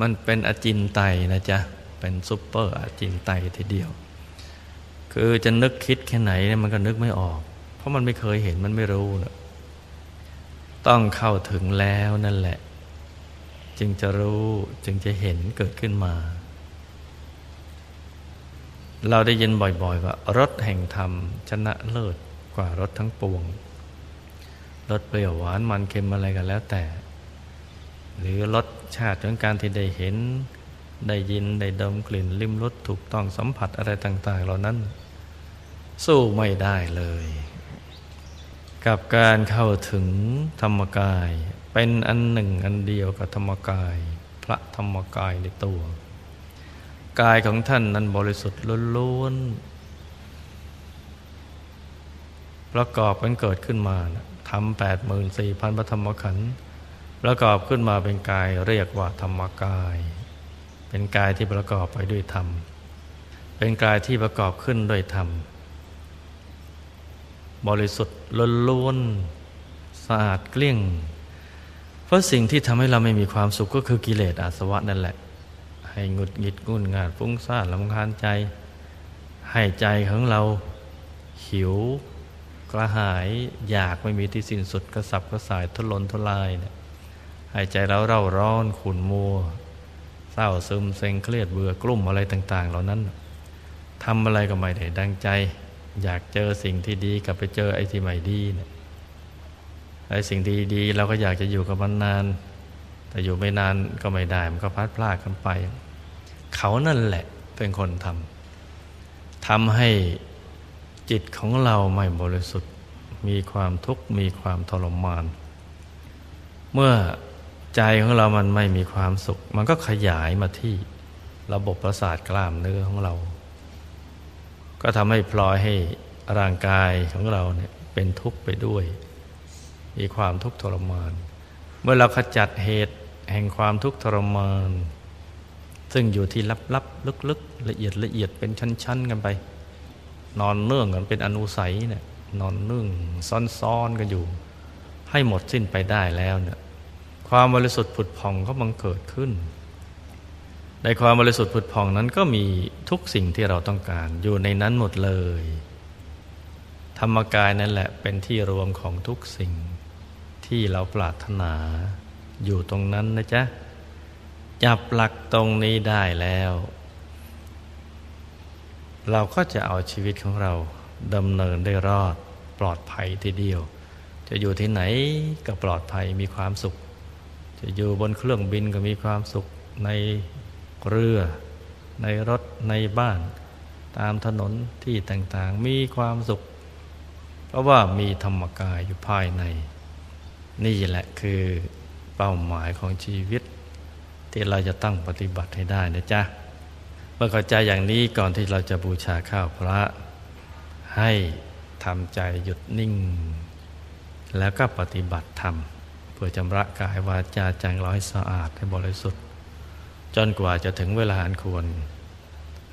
มันเป็นอจินไตนะจ๊ะ เป็นซุปเปอร์อจินไตทีเดียว คือจะนึกคิดแค่ไหนเนี่ยมันก็นึกไม่ออก เพราะมันไม่เคยเห็นมันไม่รู้นะต้องเข้าถึงแล้วนั่นแหละ จึงจะรู้จึงจะเห็นเกิดขึ้นมา เราได้ยินบ่อยๆว่ารสแห่งธรรมชนะเลิศกว่ารสทั้งปวงรสเปรี้ยวหวานมันเค็มอะไรกันแล้วแต่ หรือรสชาติของการที่ได้เห็น ได้ยินได้ดมกลิ่นลิ้มรสถูกต้องสัมผัสอะไรต่าง ๆ เหล่านั้น สู้ไม่ได้เลย กับการเข้าถึงธรรมกาย เป็นอันหนึ่งอันเดียวกับธรรมกาย พระธรรมกายในตัว กายของท่านนั้นบริสุทธิ์ล้วนๆประกอบกันเกิดขึ้นมาทำแปดหมื่นสี่พันพระธรรมขันธ์ประกอบขึ้นมาเป็นกายเรียกว่าธรรมกาย เป็นกายที่ประกอบไปด้วยธรรม เป็นกายที่ประกอบขึ้นด้วยธรรม บริสุทธิ์ล้วนสะอาดเกลี้ยง เพราะสิ่งที่ทำให้เราไม่มีความสุขก็คือกิเลสอาสวะนั่นแหละ ให้งุดหงิดงุนงาดฟุ้งซ่านลำคาญใจ ให้ใจของเรา หิว กระหาย อยากไม่มีที่สิ้นสุดกระสับกระส่ายทุรนทุรายเนี่ยให้ใจเราเร่าร้อนขุ่นมัว เศร้าซึมเซ็งเครียดเบื่อกลุ่มอะไรต่าง ๆ เหล่านั้นทำอะไรก็ไม่ได้ดังใจ อยากเจอสิ่งที่ดีกับไปเจอไอ้ที่ไม่ดีเนี่ยไอ้สิ่งที่ดีเราก็อยากจะอยู่กับมันนาน แต่อยู่ไม่นานก็ไม่ได้ มันก็พัดพลาดกันไป เขานั่นแหละเป็นคนทำทำให้จิตของเราไม่บริสุทธิ์ มีความทุกข์มีความทรมาน เมื่อใจของเรามันไม่มีความสุข มันก็ขยายมาที่ระบบประสาทกล้ามเนื้อของเรา ก็ทำให้พลอยให้ร่างกายของเราเนี่ยเป็นทุกข์ไปด้วย มีความทุกข์ทรมาน เมื่อเราขจัดเหตุแห่งความทุกข์ทรมาน ซึ่งอยู่ที่ลับๆลึกๆละเอียดละเอียดเป็นชั้น ๆ กันไป นอนเนื่องกันเป็นอนุสัยเนี่ยนอนเนื่องซ้อนๆกันอยู่ ให้หมดสิ้นไปได้แล้วเนี่ยความบริสุทธิ์ผุดผ่องก็บังเกิดขึ้น ในความบริสุทธิ์ผุดผ่องนั้นก็มีทุกสิ่งที่เราต้องการอยู่ในนั้นหมดเลย ธรรมกายนั่นแหละเป็นที่รวมของทุกสิ่งที่เราปรารถนาอยู่ตรงนั้นนะจ๊ะ จับหลักตรงนี้ได้แล้ว เราก็จะเอาชีวิตของเราดำเนินได้รอดปลอดภัยทีเดียว จะอยู่ที่ไหนก็ปลอดภัยมีความสุข จะอยู่บนเครื่องบินก็มีความสุขใน เรือ ในรถในบ้าน ตามถนนที่ต่างๆ มีความสุข เพราะว่ามีธรรมกายอยู่ภายใน นี่แหละคือเป้าหมายของชีวิต ที่เราจะตั้งปฏิบัติให้ได้นะจ๊ะเมื่อเข้าใจอย่างนี้ก่อนที่เราจะบูชาข้าวพระ ให้ทำใจหยุดนิ่ง แล้วก็ปฏิบัติธรรมเพื่อชำระกายวาจาใจร้อยสะอาดให้บริสุทธิ์ จนกว่าจะถึงเวลาอันควร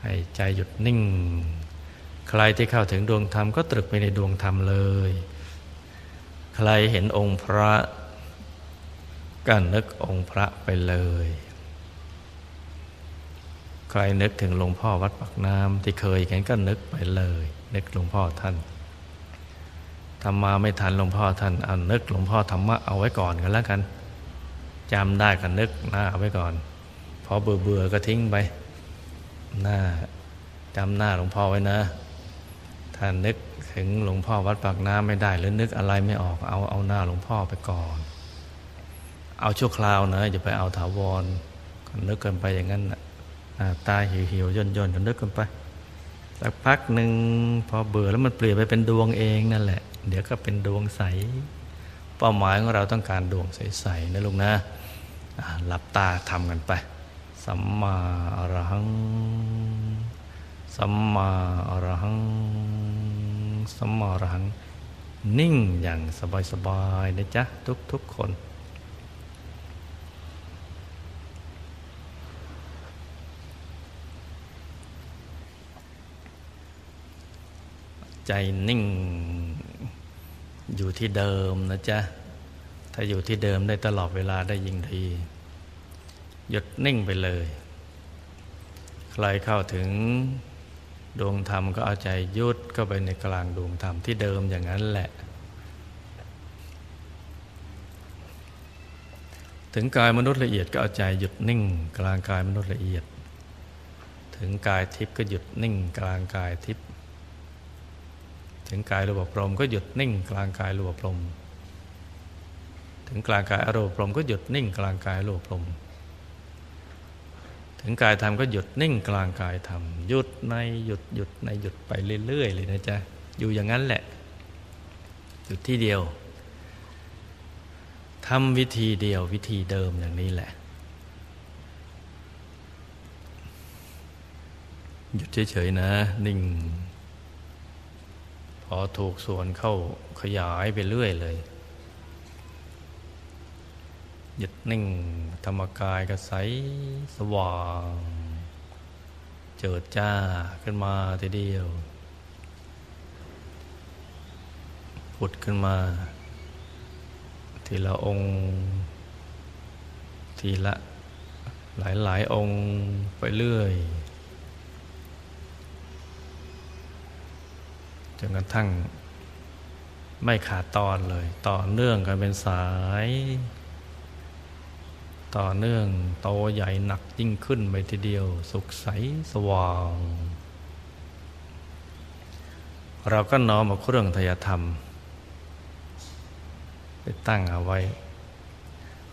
ให้ใจหยุดนิ่ง ใครที่เข้าถึงดวงธรรมก็ตรึกไปในดวงธรรมเลย ใครเห็นองค์พระก็นึกองค์พระไปเลย ใครนึกถึงหลวงพ่อวัดปักน้ำที่เคยเห็นก็นึกไปเลย นึกหลวงพ่อท่านทำมาไม่ทันหลวงพ่อท่านเอานึกหลวงพ่อธรรมะเอาไว้ก่อนกันแล้วกันจำได้ก็นึกหน้าเอาไว้ก่อน พอเบื่อเบื่อก็ทิ้งไปหน้าจำหน้าหลวงพ่อไว้นะ ถ้านึกถึงหลวงพ่อวัดปากน้ำไม่ได้ หรือนึกอะไรไม่ออกเอาเอาหน้าหลวงพ่อไปก่อน เอาชั่วคราวนะอย่าไปเอาถาวรนึกกันไปอย่างนั้นตาหิวหิวย่นย่นก็นึกกันไปสักพักหนึ่งพอเบื่อแล้วมันเปลี่ยนไปเป็นดวงเองนั่นแหละ เดี๋ยวก็เป็นดวงใส เป้าหมายของเราต้องการดวงใสๆนะลูกนะหลับตาทำกันไป สัมมาอรหัง สัมมาอรหัง สัมมาอรหัง นิ่งอย่างสบายๆนะจ๊ะ ทุกๆคนใจนิ่งอยู่ที่เดิมนะจ๊ะ ถ้าอยู่ที่เดิมได้ตลอดเวลาได้ยิ่งดี หยุดนิ่งไปเลย ใครเข้าถึงดวงธรรมก็เอาใจยุดเข้าไปในกลางดวงธรรมที่เดิมอย่างนั้นแหละ ถึงกายมนุษย์ละเอียดก็เอาใจหยุดนิ่ง กลางกายมนุษย์ละเอียด ถึงกายทิพย์ก็หยุดนิ่ง กลางกายทิพย์ถึงกายรูปพรมก็หยุดนิ่ง กลางกายรูปพรม ถึงกลางกายอารูปพรมก็หยุดนิ่ง กลางกายรูปพรม ถึงกายธรรมก็หยุดนิ่งกลางกายธรรมหยุดในหยุดหยุดในหยุดไปเรื่อยๆเลยนะจ๊ะอยู่อย่างนั้นแหละหยุดที่เดียวทำวิธีเดียววิธีเดิมอย่างนี้แหละหยุดเฉยๆนะ นิ่ง พอถูกส่วนเข้าขยายไปเรื่อยเลย หยุดนิ่งธรรมกายก็ใสสว่าง เจิดจ้าขึ้นมาทีเดียวผุดขึ้นมา ทีละองค์ ทีละหลายหลายองค์ไปเรื่อยจนกระทั่งไม่ขาดตอนเลย ต่อเนื่องกันเป็นสาย ต่อเนื่องโตใหญ่หนักยิ่งขึ้นไปทีเดียว สุขใสสว่าง เราก็น้อมเอาเครื่องทยธรรม ไปตั้งเอาไว้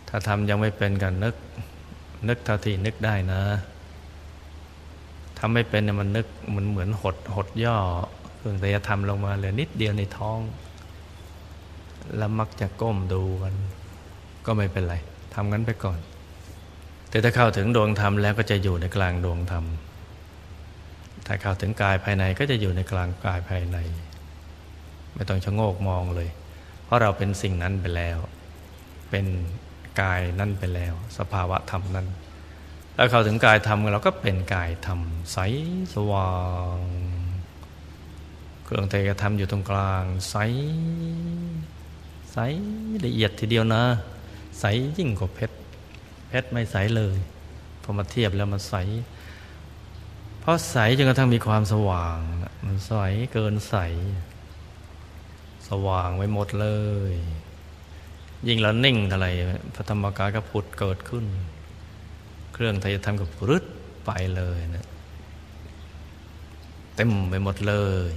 ถ้าทำยังไม่เป็นกันนึก นึกเท่าที่นึกได้นะทำไม่เป็นเนี่ยมันนึกมันเหมือนหดหดย่อเครื่องแต่จะทำลงมาเหลือนิดเดียวในท้อง แล้วมักจะก้มดูกันก็ไม่เป็นไรทำงั้นไปก่อน แต่ถ้าเข้าถึงดวงธรรมแล้วก็จะอยู่ในกลางดวงธรรม ถ้าเข้าถึงกายภายในก็จะอยู่ในกลางกายภายใน ไม่ต้องชะโงกมองเลย เพราะเราเป็นสิ่งนั้นไปแล้ว เป็นกายนั่นไปแล้ว สภาวะธรรมนั้นแล้วเข้าถึงกายธรรมเราก็เป็นกายธรรมใสสว่าง เครื่องเทกทำอยู่ตรงกลาง ใสใสละเอียดทีเดียวนะ ใสยิ่งกว่าเพชร เพชรไม่ใสเลยพอมาเทียบแล้วมันใส เพราะใสจนกระทั่งมีความสว่าง มันใสเกินใส สว่างไปหมดเลย ยิ่งแล้วนิ่งเท่าไรพระธรรมกายก็ผุดเกิดขึ้น เครื่องทายธรรมก็รึดไปเลยนะเต็มไปหมดเลย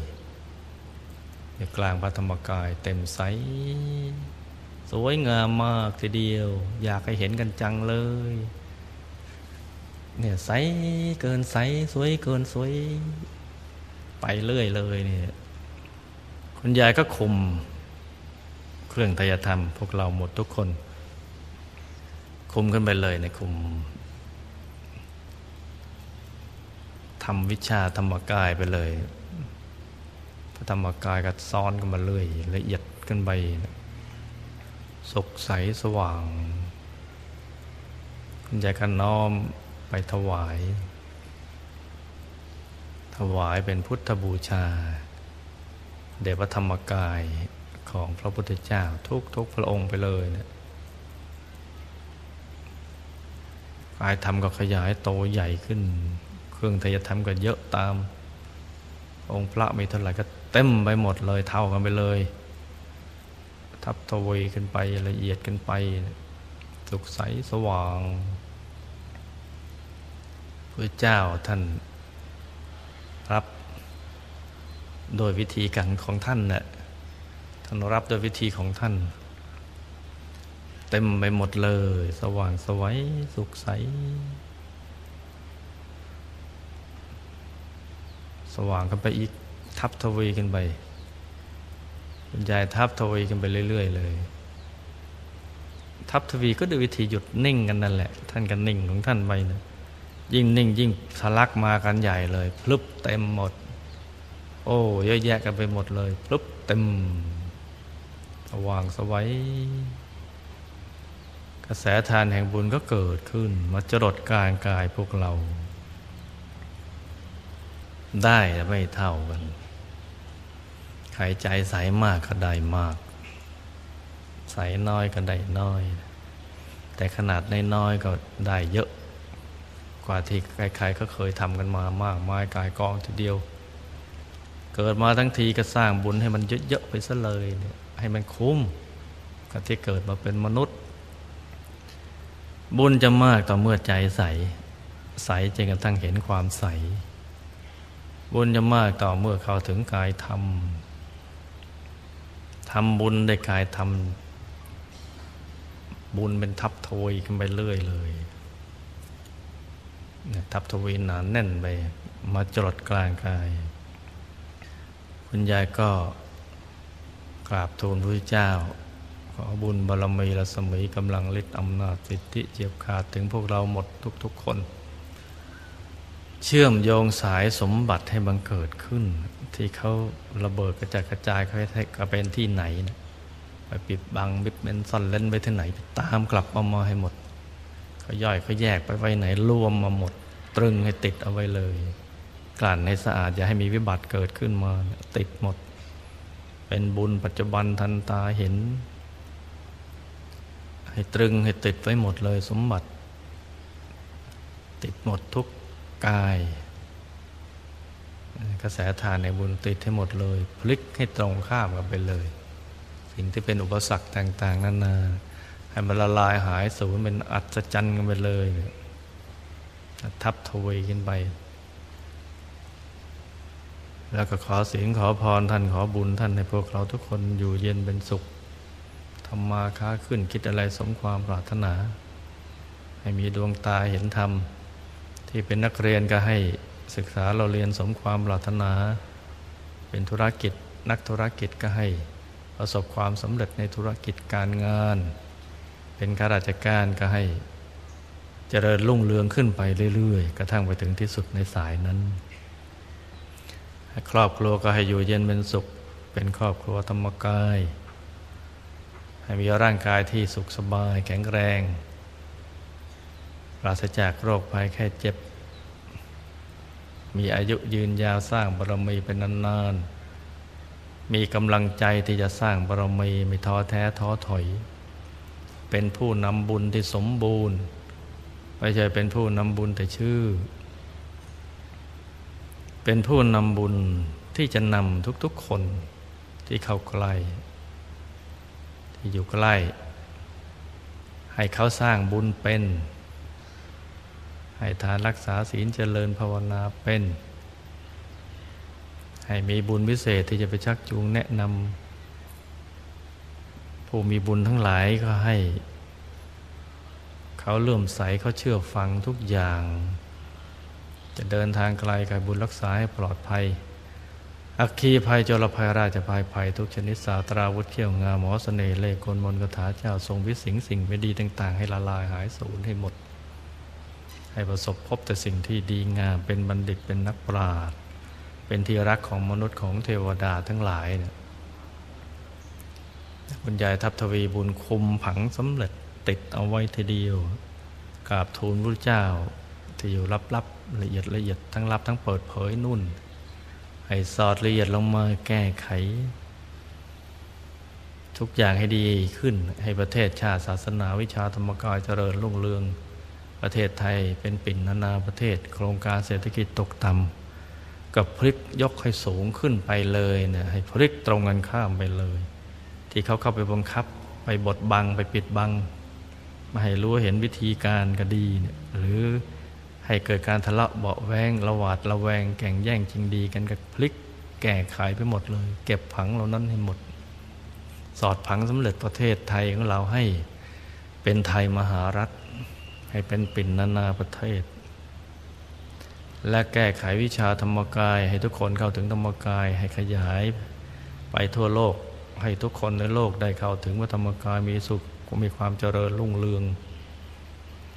กลางพระธรรมกายเต็มใส วยงามมากทีเดียว อยากให้เห็นกันจังเลย เนี่ยใสเกินใสสวยเกินสวย ไปเรื่อยเลยเนี่ยคุณยายก็คุม เครื่องทยธรรม พวกเราหมดทุกคน คุมขึ้นไปเลยในคุมทำวิชาธรรมกายไปเลยพระธรรมกายก็ซ้อนกันมาเรื่อยละเอียดขึ้นไป สุขใสสว่างคุณยากันน้อมไปถวาย ถวายเป็นพุทธบูชาเดชพระธรรมกายของพระพุทธเจ้าทุกทุกพระองค์ไปเลยเนะี่ยกายธรรมก็ขยายโตใหญ่ขึ้น เครื่องทยธรรมก็เยอะตาม องค์พระมีเท่าไหร่ก็เต็มไปหมดเลยเท่ากันไปเลย ทับทวีขึ้นไปละเอียดกันไป สุขใสสว่างพระเจ้าท่านรับโดยวิธีการของท่านนะ่ะท่านรับโดยวิธีของท่าน เต็มไปหมดเลย สว่างสวัยสุขใส สว่างกันไปอีกทับทวีกันไป คุณยายทับทวีกันไปเรื่อย ๆ เลย ทับทวีก็ด้วยวิธีหยุดนิ่งกันนั่นแหละ ท่านกันนิ่งของท่านไปนะยิ่งนิ่งยิ่งทะลักมากันใหญ่เลยพลึบเต็มหมด โอ้เยอะแยะกันไปหมดเลยพลึบเต็มสว่างสวัยกระแสทานแห่งบุญก็เกิดขึ้น มาจรดกายกายพวกเรา ได้ไม่เท่ากัน ใครใจใสมากก็ได้มาก ใสน้อยก็ได้น้อย แต่ขนาดน้อยๆก็ได้เยอะ กว่าที่ใครๆก็เคยทำกันมามากมายกายกองทีเดียว เกิดมาทั้งทีก็สร้างบุญให้มันเยอะๆไปซะเลยเนี่ยให้มันคุ้มกับที่เกิดมาเป็นมนุษย์ บุญจะมากต่อเมื่อใจใส ใสจนกระทั่งเห็นความใสบุญจะมากต่อเมื่อเข้าถึงกายธรรมำบุญได้กายทำบุญเป็นทับทวยกันไปเรื่อยเลยทับทวีหนานแน่นไปมาจดกลางกาย คุณยายก็กราบทูลพระเจ้า ขอบุญบารมีรัศมีกำลังฤทธิ์อำนาจสิทธิเจียบขาดถึงพวกเราหมดทุก ๆ คน เชื่อมโยงสายสมบัติให้บังเกิดขึ้น ที่เขาระเบิดกระจายกระจายเขาให้กระเป็นที่ไหนนะไปปิดบังบิดเป็นซ่อนเล่นไปที่ไหนไปตามกลับมามาให้หมดเขาย่อยเขาแยกไปไว้ไหนรวมมาหมด ตรึงให้ติดเอาไว้เลย กลั่นให้สะอาดอย่าให้มีวิบัติเกิดขึ้นมาติดหมด เป็นบุญปัจจุบันทันตาเห็น ให้ตรึงให้ติดไว้หมดเลยสมบัติ ติดหมดทุกกาย ระแสทานในบุญติดให้หมดเลย พลิกให้ตรงข้ามกันไปเลย สิ่งที่เป็นอุปสรรคต่างๆนานาให้มันละลายหายสูญเป็นอัศจรรย์กันไปเลยทับทวีกันไป แล้วก็ขอเสียงขอพรท่านขอบุญท่านให้พวกเราทุกคนอยู่เย็นเป็นสุขทำมาค้าขึ้นคิดอะไรสมความปรารถนา ให้มีดวงตาเห็นธรรม ที่เป็นนักเรียนก็ให้ ศึกษาเราเรียนสมความปรารถนา เป็นธุรกิจนักธุรกิจก็ให้ประสบความสำเร็จในธุรกิจการงาน เป็นข้าราชการก็ให้เจริญรุ่งเรืองขึ้นไปเรื่อยๆ กระทั่งไปถึงที่สุดในสายนั้น ครอบครัวก็ให้อยู่เย็นเป็นสุข เป็นครอบครัวธรรมกาย ให้มีร่างกายที่สุขสบายแข็งแรง ปราศจากโรคภัยแค่เจ็บ มีอายุยืนยาวสร้างบารมีเป็นนานๆ มีกำลังใจที่จะสร้างบารมีไม่ท้อแท้ท้อถอย เป็นผู้นำบุญที่สมบูรณ์ ไม่ใช่เป็นผู้นำบุญแต่ชื่อ เป็นผู้นำบุญที่จะนำทุกๆคนที่เข้าใกล้ที่อยู่ใกล้ ให้เขาสร้างบุญเป็น ให้ทานรักษาศีลเจริญภาวนาเป็น ให้มีบุญพิเศษที่จะไปชักจูงแนะนำผู้มีบุญทั้งหลายก็ให้ เขาเลื่อมใสเขาเชื่อฟังทุกอย่าง จะเดินทางไกลกับบุญรักษาให้ปลอดภัย อักคีภัยจรภัยราชภัยภัยทุกชนิดสาตราวุธเที่ยวงามหมอสเสน่ห์เลกลมนกถาเจ้าทรงวิสิงสิ่งไม่ดีต่าง ๆ ให้ละลายหายสูญให้หมด ให้ประสบพบแต่สิ่งที่ดีงาม เป็นบัณฑิตเป็นนักปราชญ์เป็นที่รักของมนุษย์ของเทวดาทั้งหลายเนี่ยคุณยายทัพทวีบุญคุมผังสำเร็จติดเอาไว้ทีเดียวกราบทูลพระเจ้าที่อยู่ลับๆละเอียดละเอียดทั้งลับทั้งเปิดเผยนุ่น ให้สอดละเอียดลงมาแก้ไข ทุกอย่างให้ดีขึ้นให้ประเทศชาติศาสนาวิชาธรรมกายเจริญรุ่งเรือง ประเทศไทยเป็นปิ่นนานาประเทศ โครงการเศรษฐกิจตกต่ำกับพลิกยกให้สูงขึ้นไปเลยเนี่ยให้พลิกตรงกันข้ามไปเลย ที่เขาเข้าไปบังคับไปบดบังไปปิดบังมาให้รู้เห็นวิธีการก็ดีเนี่ยหรือให้เกิดการทะเลาะเบาแวงระหวาดระแวงแข่งแย่งจริงดีกันกับพลิกแก้ไขไปหมดเลย เก็บผังเหล่านั้นให้หมด สอดผังสำเร็จประเทศไทยของเราให้เป็นไทยมหารัฐ ให้เป็นปิ่นนานาประเทศ และแก้ไขวิชาธรรมกาย ให้ทุกคนเข้าถึงธรรมกาย ให้ขยายไปทั่วโลก ให้ทุกคนในโลกได้เข้าถึงว่าธรรมกายมีสุขมีความเจริญรุ่งเรือง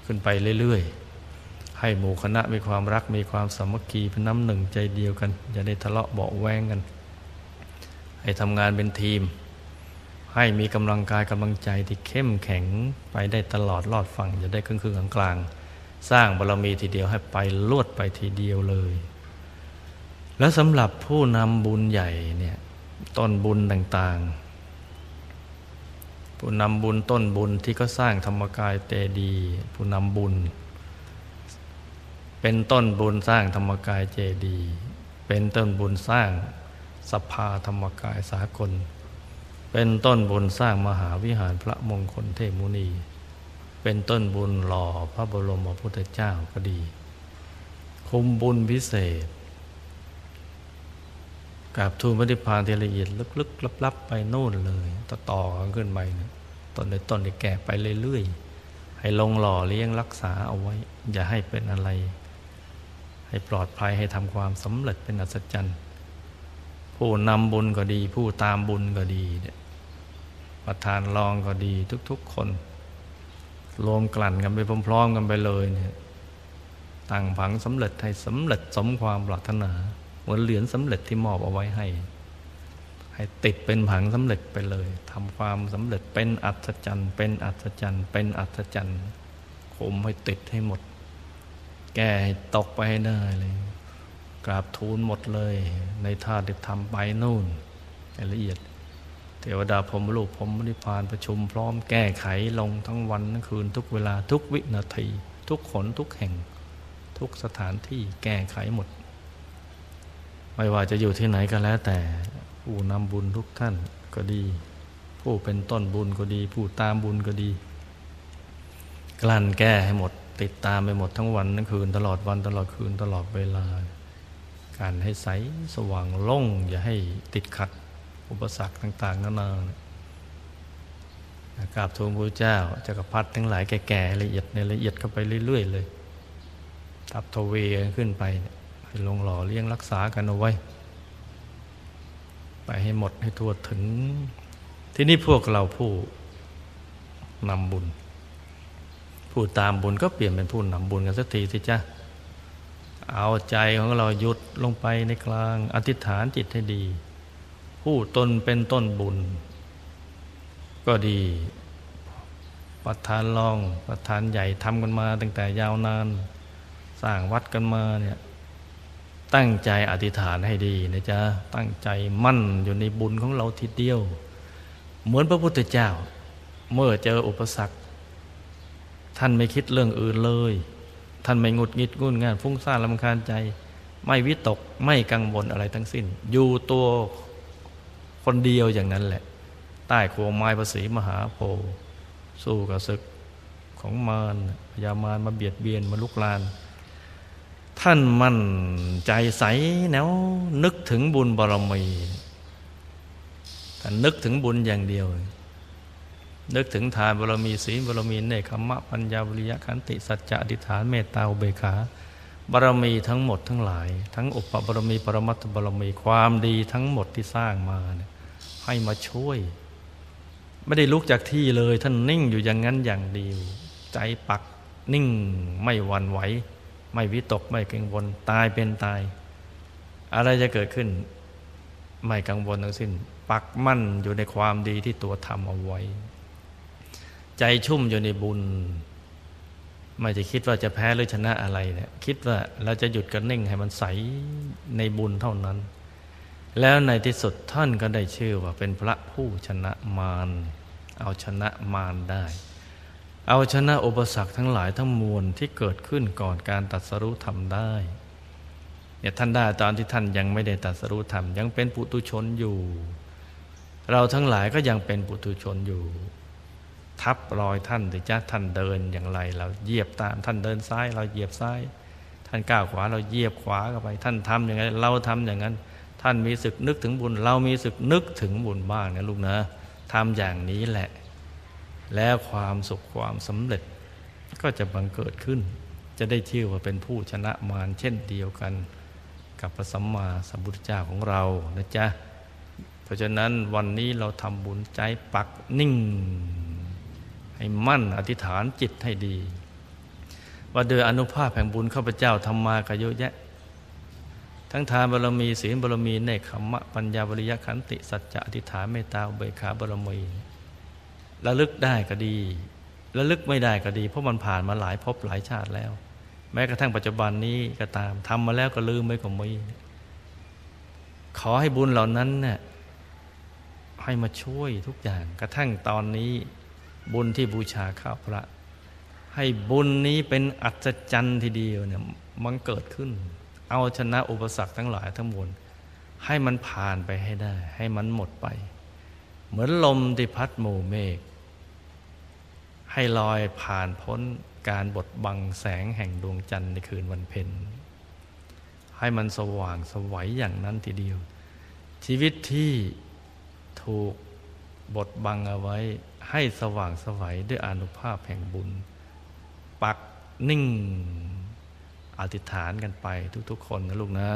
ขึ้นไปเรื่อยๆ ให้หมู่คณะมีความรักมีความสามัคคีเป็นน้ำหนึ่งใจเดียวกัน อย่าได้ทะเลาะเบาแวงกัน ให้ทำงานเป็นทีม ให้มีกำลังกายกำลังใจที่เข้มแข็งไปได้ตลอดรอดฝั่งอย่าได้ครึ่งครึ่งกลางๆสร้างบารมีทีเดียวให้ไปลวดไปทีเดียวเลย แล้วสำหรับผู้นำบุญใหญ่เนี่ยต้นบุญต่างๆ ผู้นำบุญต้นบุญที่ก็สร้างธรรมกายเตดี ผู้นำบุญ เป็นต้นบุญสร้างธรรมกายเจดี เป็นต้นบุญสร้างสภาธรรมกายสากล เป็นต้นบุญสร้างมหาวิหารพระมงคลเทมุนี เป็นต้นบุญหล่อพระบรมพุทธเจ้าก็ดี คุมบุญพิเศษกับทูลพระนิพพานทีละเอียดลึกๆลับ ๆ ไปโน่นเลยต่อต่อขึ้นไปนะต้นในต้นในแก่ไปเรื่อยๆให้ลงหล่อเลี้ยงรักษาเอาไว้ อย่าให้เป็นอะไร ให้ปลอดภัยให้ทำความสำเร็จเป็นอัศจรรย์ผู้นำบุญก็ดี ผู้ตามบุญก็ดีเนี่ย ประธานรองก็ดีทุก ๆ คนรวมกลั่นกันไปพร้อมๆกันไปเลยเนี่ยตั้งผังสำเร็จให้สำเร็จสมความปรารถนามือนเหรียญสำเร็จที่มอบเอาไว้ให้ ให้ติดเป็นผังสำเร็จไปเลยทำความสำเร็จเป็นอัศจรรย์ เป็นอัศจรรย์ เป็นอัศจรรย์คมให้ติดให้หมด แก้ให้ตกไปให้ได้เลยกราบทูลหมดเลย ในท่าที่ทำไปนู่นละเอียด เทวดาพรมลูกพรมนิพพานประชุมพร้อมแก้ไขลงทั้งวันทั้งคืนทุกเวลาทุกวินาที ทุกขนทุกแห่ง ทุกสถานที่แก้ไขหมด ไม่ว่าจะอยู่ที่ไหนก็แล้วแต่ ผู้นำบุญทุกท่านก็ดี ผู้เป็นต้นบุญก็ดี ผู้ตามบุญก็ดี กลั่นแก้ให้หมด ติดตามไปหมดทั้งวันทั้งคืน ตลอดวันตลอดคืนตลอดเวลา การให้ใสสว่างล่งอย่าให้ติดขัด อุปสรรคต่างๆนานากราบทูลพระเจ้าจักรพรรดิทั้งหลายแก่ๆละเอียดในละเอียดเข้าไปเรื่อย ๆ เลยทับทวีขึ้นไปเนี่ยให้ลงหล่อเลี้ยงรักษากันเอาไว้ ไปให้หมดให้ทั่วถึง ที่นี่พวกเราผู้นำบุญ ผู้ตามบุญก็เปลี่ยนเป็นผู้นำบุญกันสักทีสิจ้าเอาใจของเราหยุดลงไปในกลางอธิษฐานจิตให้ดี ผู้ตนเป็นต้นบุญ ก็ดี ประธานรองประธานใหญ่ทำกันมา ตั้งแต่ยาวนานสร้างวัดกันมาเนี่ยตั้งใจอธิษฐานให้ดีนะจ๊ะตั้งใจมั่นอยู่ในบุญของเราทีเดียว เหมือนพระพุทธเจ้า เมื่อเจออุปสรรค ท่านไม่คิดเรื่องอื่นเลย ท่านไม่งุดงิดงุนงานฟุ้งซ่านลำคาญใจ ไม่วิตกไม่กังวลอะไรทั้งสิ้น อยู่ตัว คนเดียวอย่างนั้นแหละ ใต้โควไม้ภาษีมหาโพสู้กับศึกของมารพยามารมาเบียดเบียนมาลุกลาน ท่านมั่นใจใสแนวนึกถึงบุญบารมีท่านนึกถึงบุญอย่างเดียว นึกถึงทานบารมีศีลบารมีเนคขมะปัญญาวิริยะขันติสัจจะอธิษฐานเมตตาอุเบกขาบารมีทั้งหมดทั้งหลาย ทั้งอุปบารมีปรมัตถบารมีความดีทั้งหมดที่สร้างมาเนี่ย ให้มาช่วย ไม่ได้ลุกจากที่เลย ท่านนิ่งอยู่อย่างนั้นอย่างเดียวใจปักนิ่งไม่หวั่นไหว ไม่วิตกไม่กังวลตายเป็นตาย อะไรจะเกิดขึ้น ไม่กังวลทั้งสิ้น ปักมั่นอยู่ในความดีที่ตัวทำเอาไว้ ใจชุ่มอยู่ในบุญ ไม่จะคิดว่าจะแพ้หรือชนะอะไรเนี่ยคิดว่าเราจะหยุดกันนิ่งให้มันใสในบุญเท่านั้น แล้วในที่สุดท่านก็ได้ชื่อว่าเป็นพระผู้ชนะมารเอาชนะมารได้ เอาชนะอุปสรรคทั้งหลายทั้งมวลที่เกิดขึ้นก่อนการตัดสรุธรรมได้เนี่ยท่านได้ตอนที่ท่านยังไม่ได้ตัดสรุธรรม ยังเป็นปุตุชนอยู่ เราทั้งหลายก็ยังเป็นปุตุชนอยู่ ทับรอยท่านหรือจ้าท่านเดินอย่างไรเราเหยียบตามท่านเดินซ้าย เราเหยียบซ้าย ท่านก้าวขวาเราเหยียบขวาเข้าไป ท่านทำอย่างไรเราทำอย่างนั้น ท่านมีศึกนึกถึงบุญ เรามีศึกนึกถึงบุญบ้างนะลูกนะทำอย่างนี้แหละ แล้วความสุขความสำเร็จก็จะบังเกิดขึ้น จะได้ชื่อว่าเป็นผู้ชนะมารเช่นเดียวกันกับพระสัมมาสัมพุทธเจ้าของเรานะจ๊ะ เพราะฉะนั้นวันนี้เราทำบุญใจปักนิ่ง ให้มั่นอธิษฐานจิตให้ดี ว่าโดยอนุภาพแห่งบุญข้าพเจ้าทำมาก็เยอะแยะ ทั้งทานบารมีศีลบารมีเนคขมะปัญญาบริยขันติ สัจจะอธิษฐานเมตตาเบกขาบารมีระลึกได้ก็ดีระลึกไม่ได้ก็ดี เพราะมันผ่านมาหลายภพหลายชาติแล้ว แม้กระทั่งปัจจุบันนี้ก็ตามทำมาแล้วก็ลืมไม่ก็มีขอให้บุญเหล่านั้นเนี่ยให้มาช่วยทุกอย่างกระทั่งตอนนี้ บุญที่บูชาข้าวพระ ให้บุญนี้เป็นอัศจรรย์ทีเดียวเนี่ยมันเกิดขึ้น เอาชนะอุปสรรคทั้งหลายทั้งมวลให้มันผ่านไปให้ได้ ให้มันหมดไป เหมือนลมที่พัดหมู่เมฆให้ลอยผ่านพ้นการบดบังแสงแห่งดวงจันทร์ในคืนวันเพ็ญให้มันสว่างสวัยอย่างนั้นทีเดียว ชีวิตที่ถูกบดบังเอาไว้ ให้สว่างสวัยด้วยอนุภาพแห่งบุญ ปักนิ่ง อธิษฐานกันไปทุกๆคนนะลูกนะ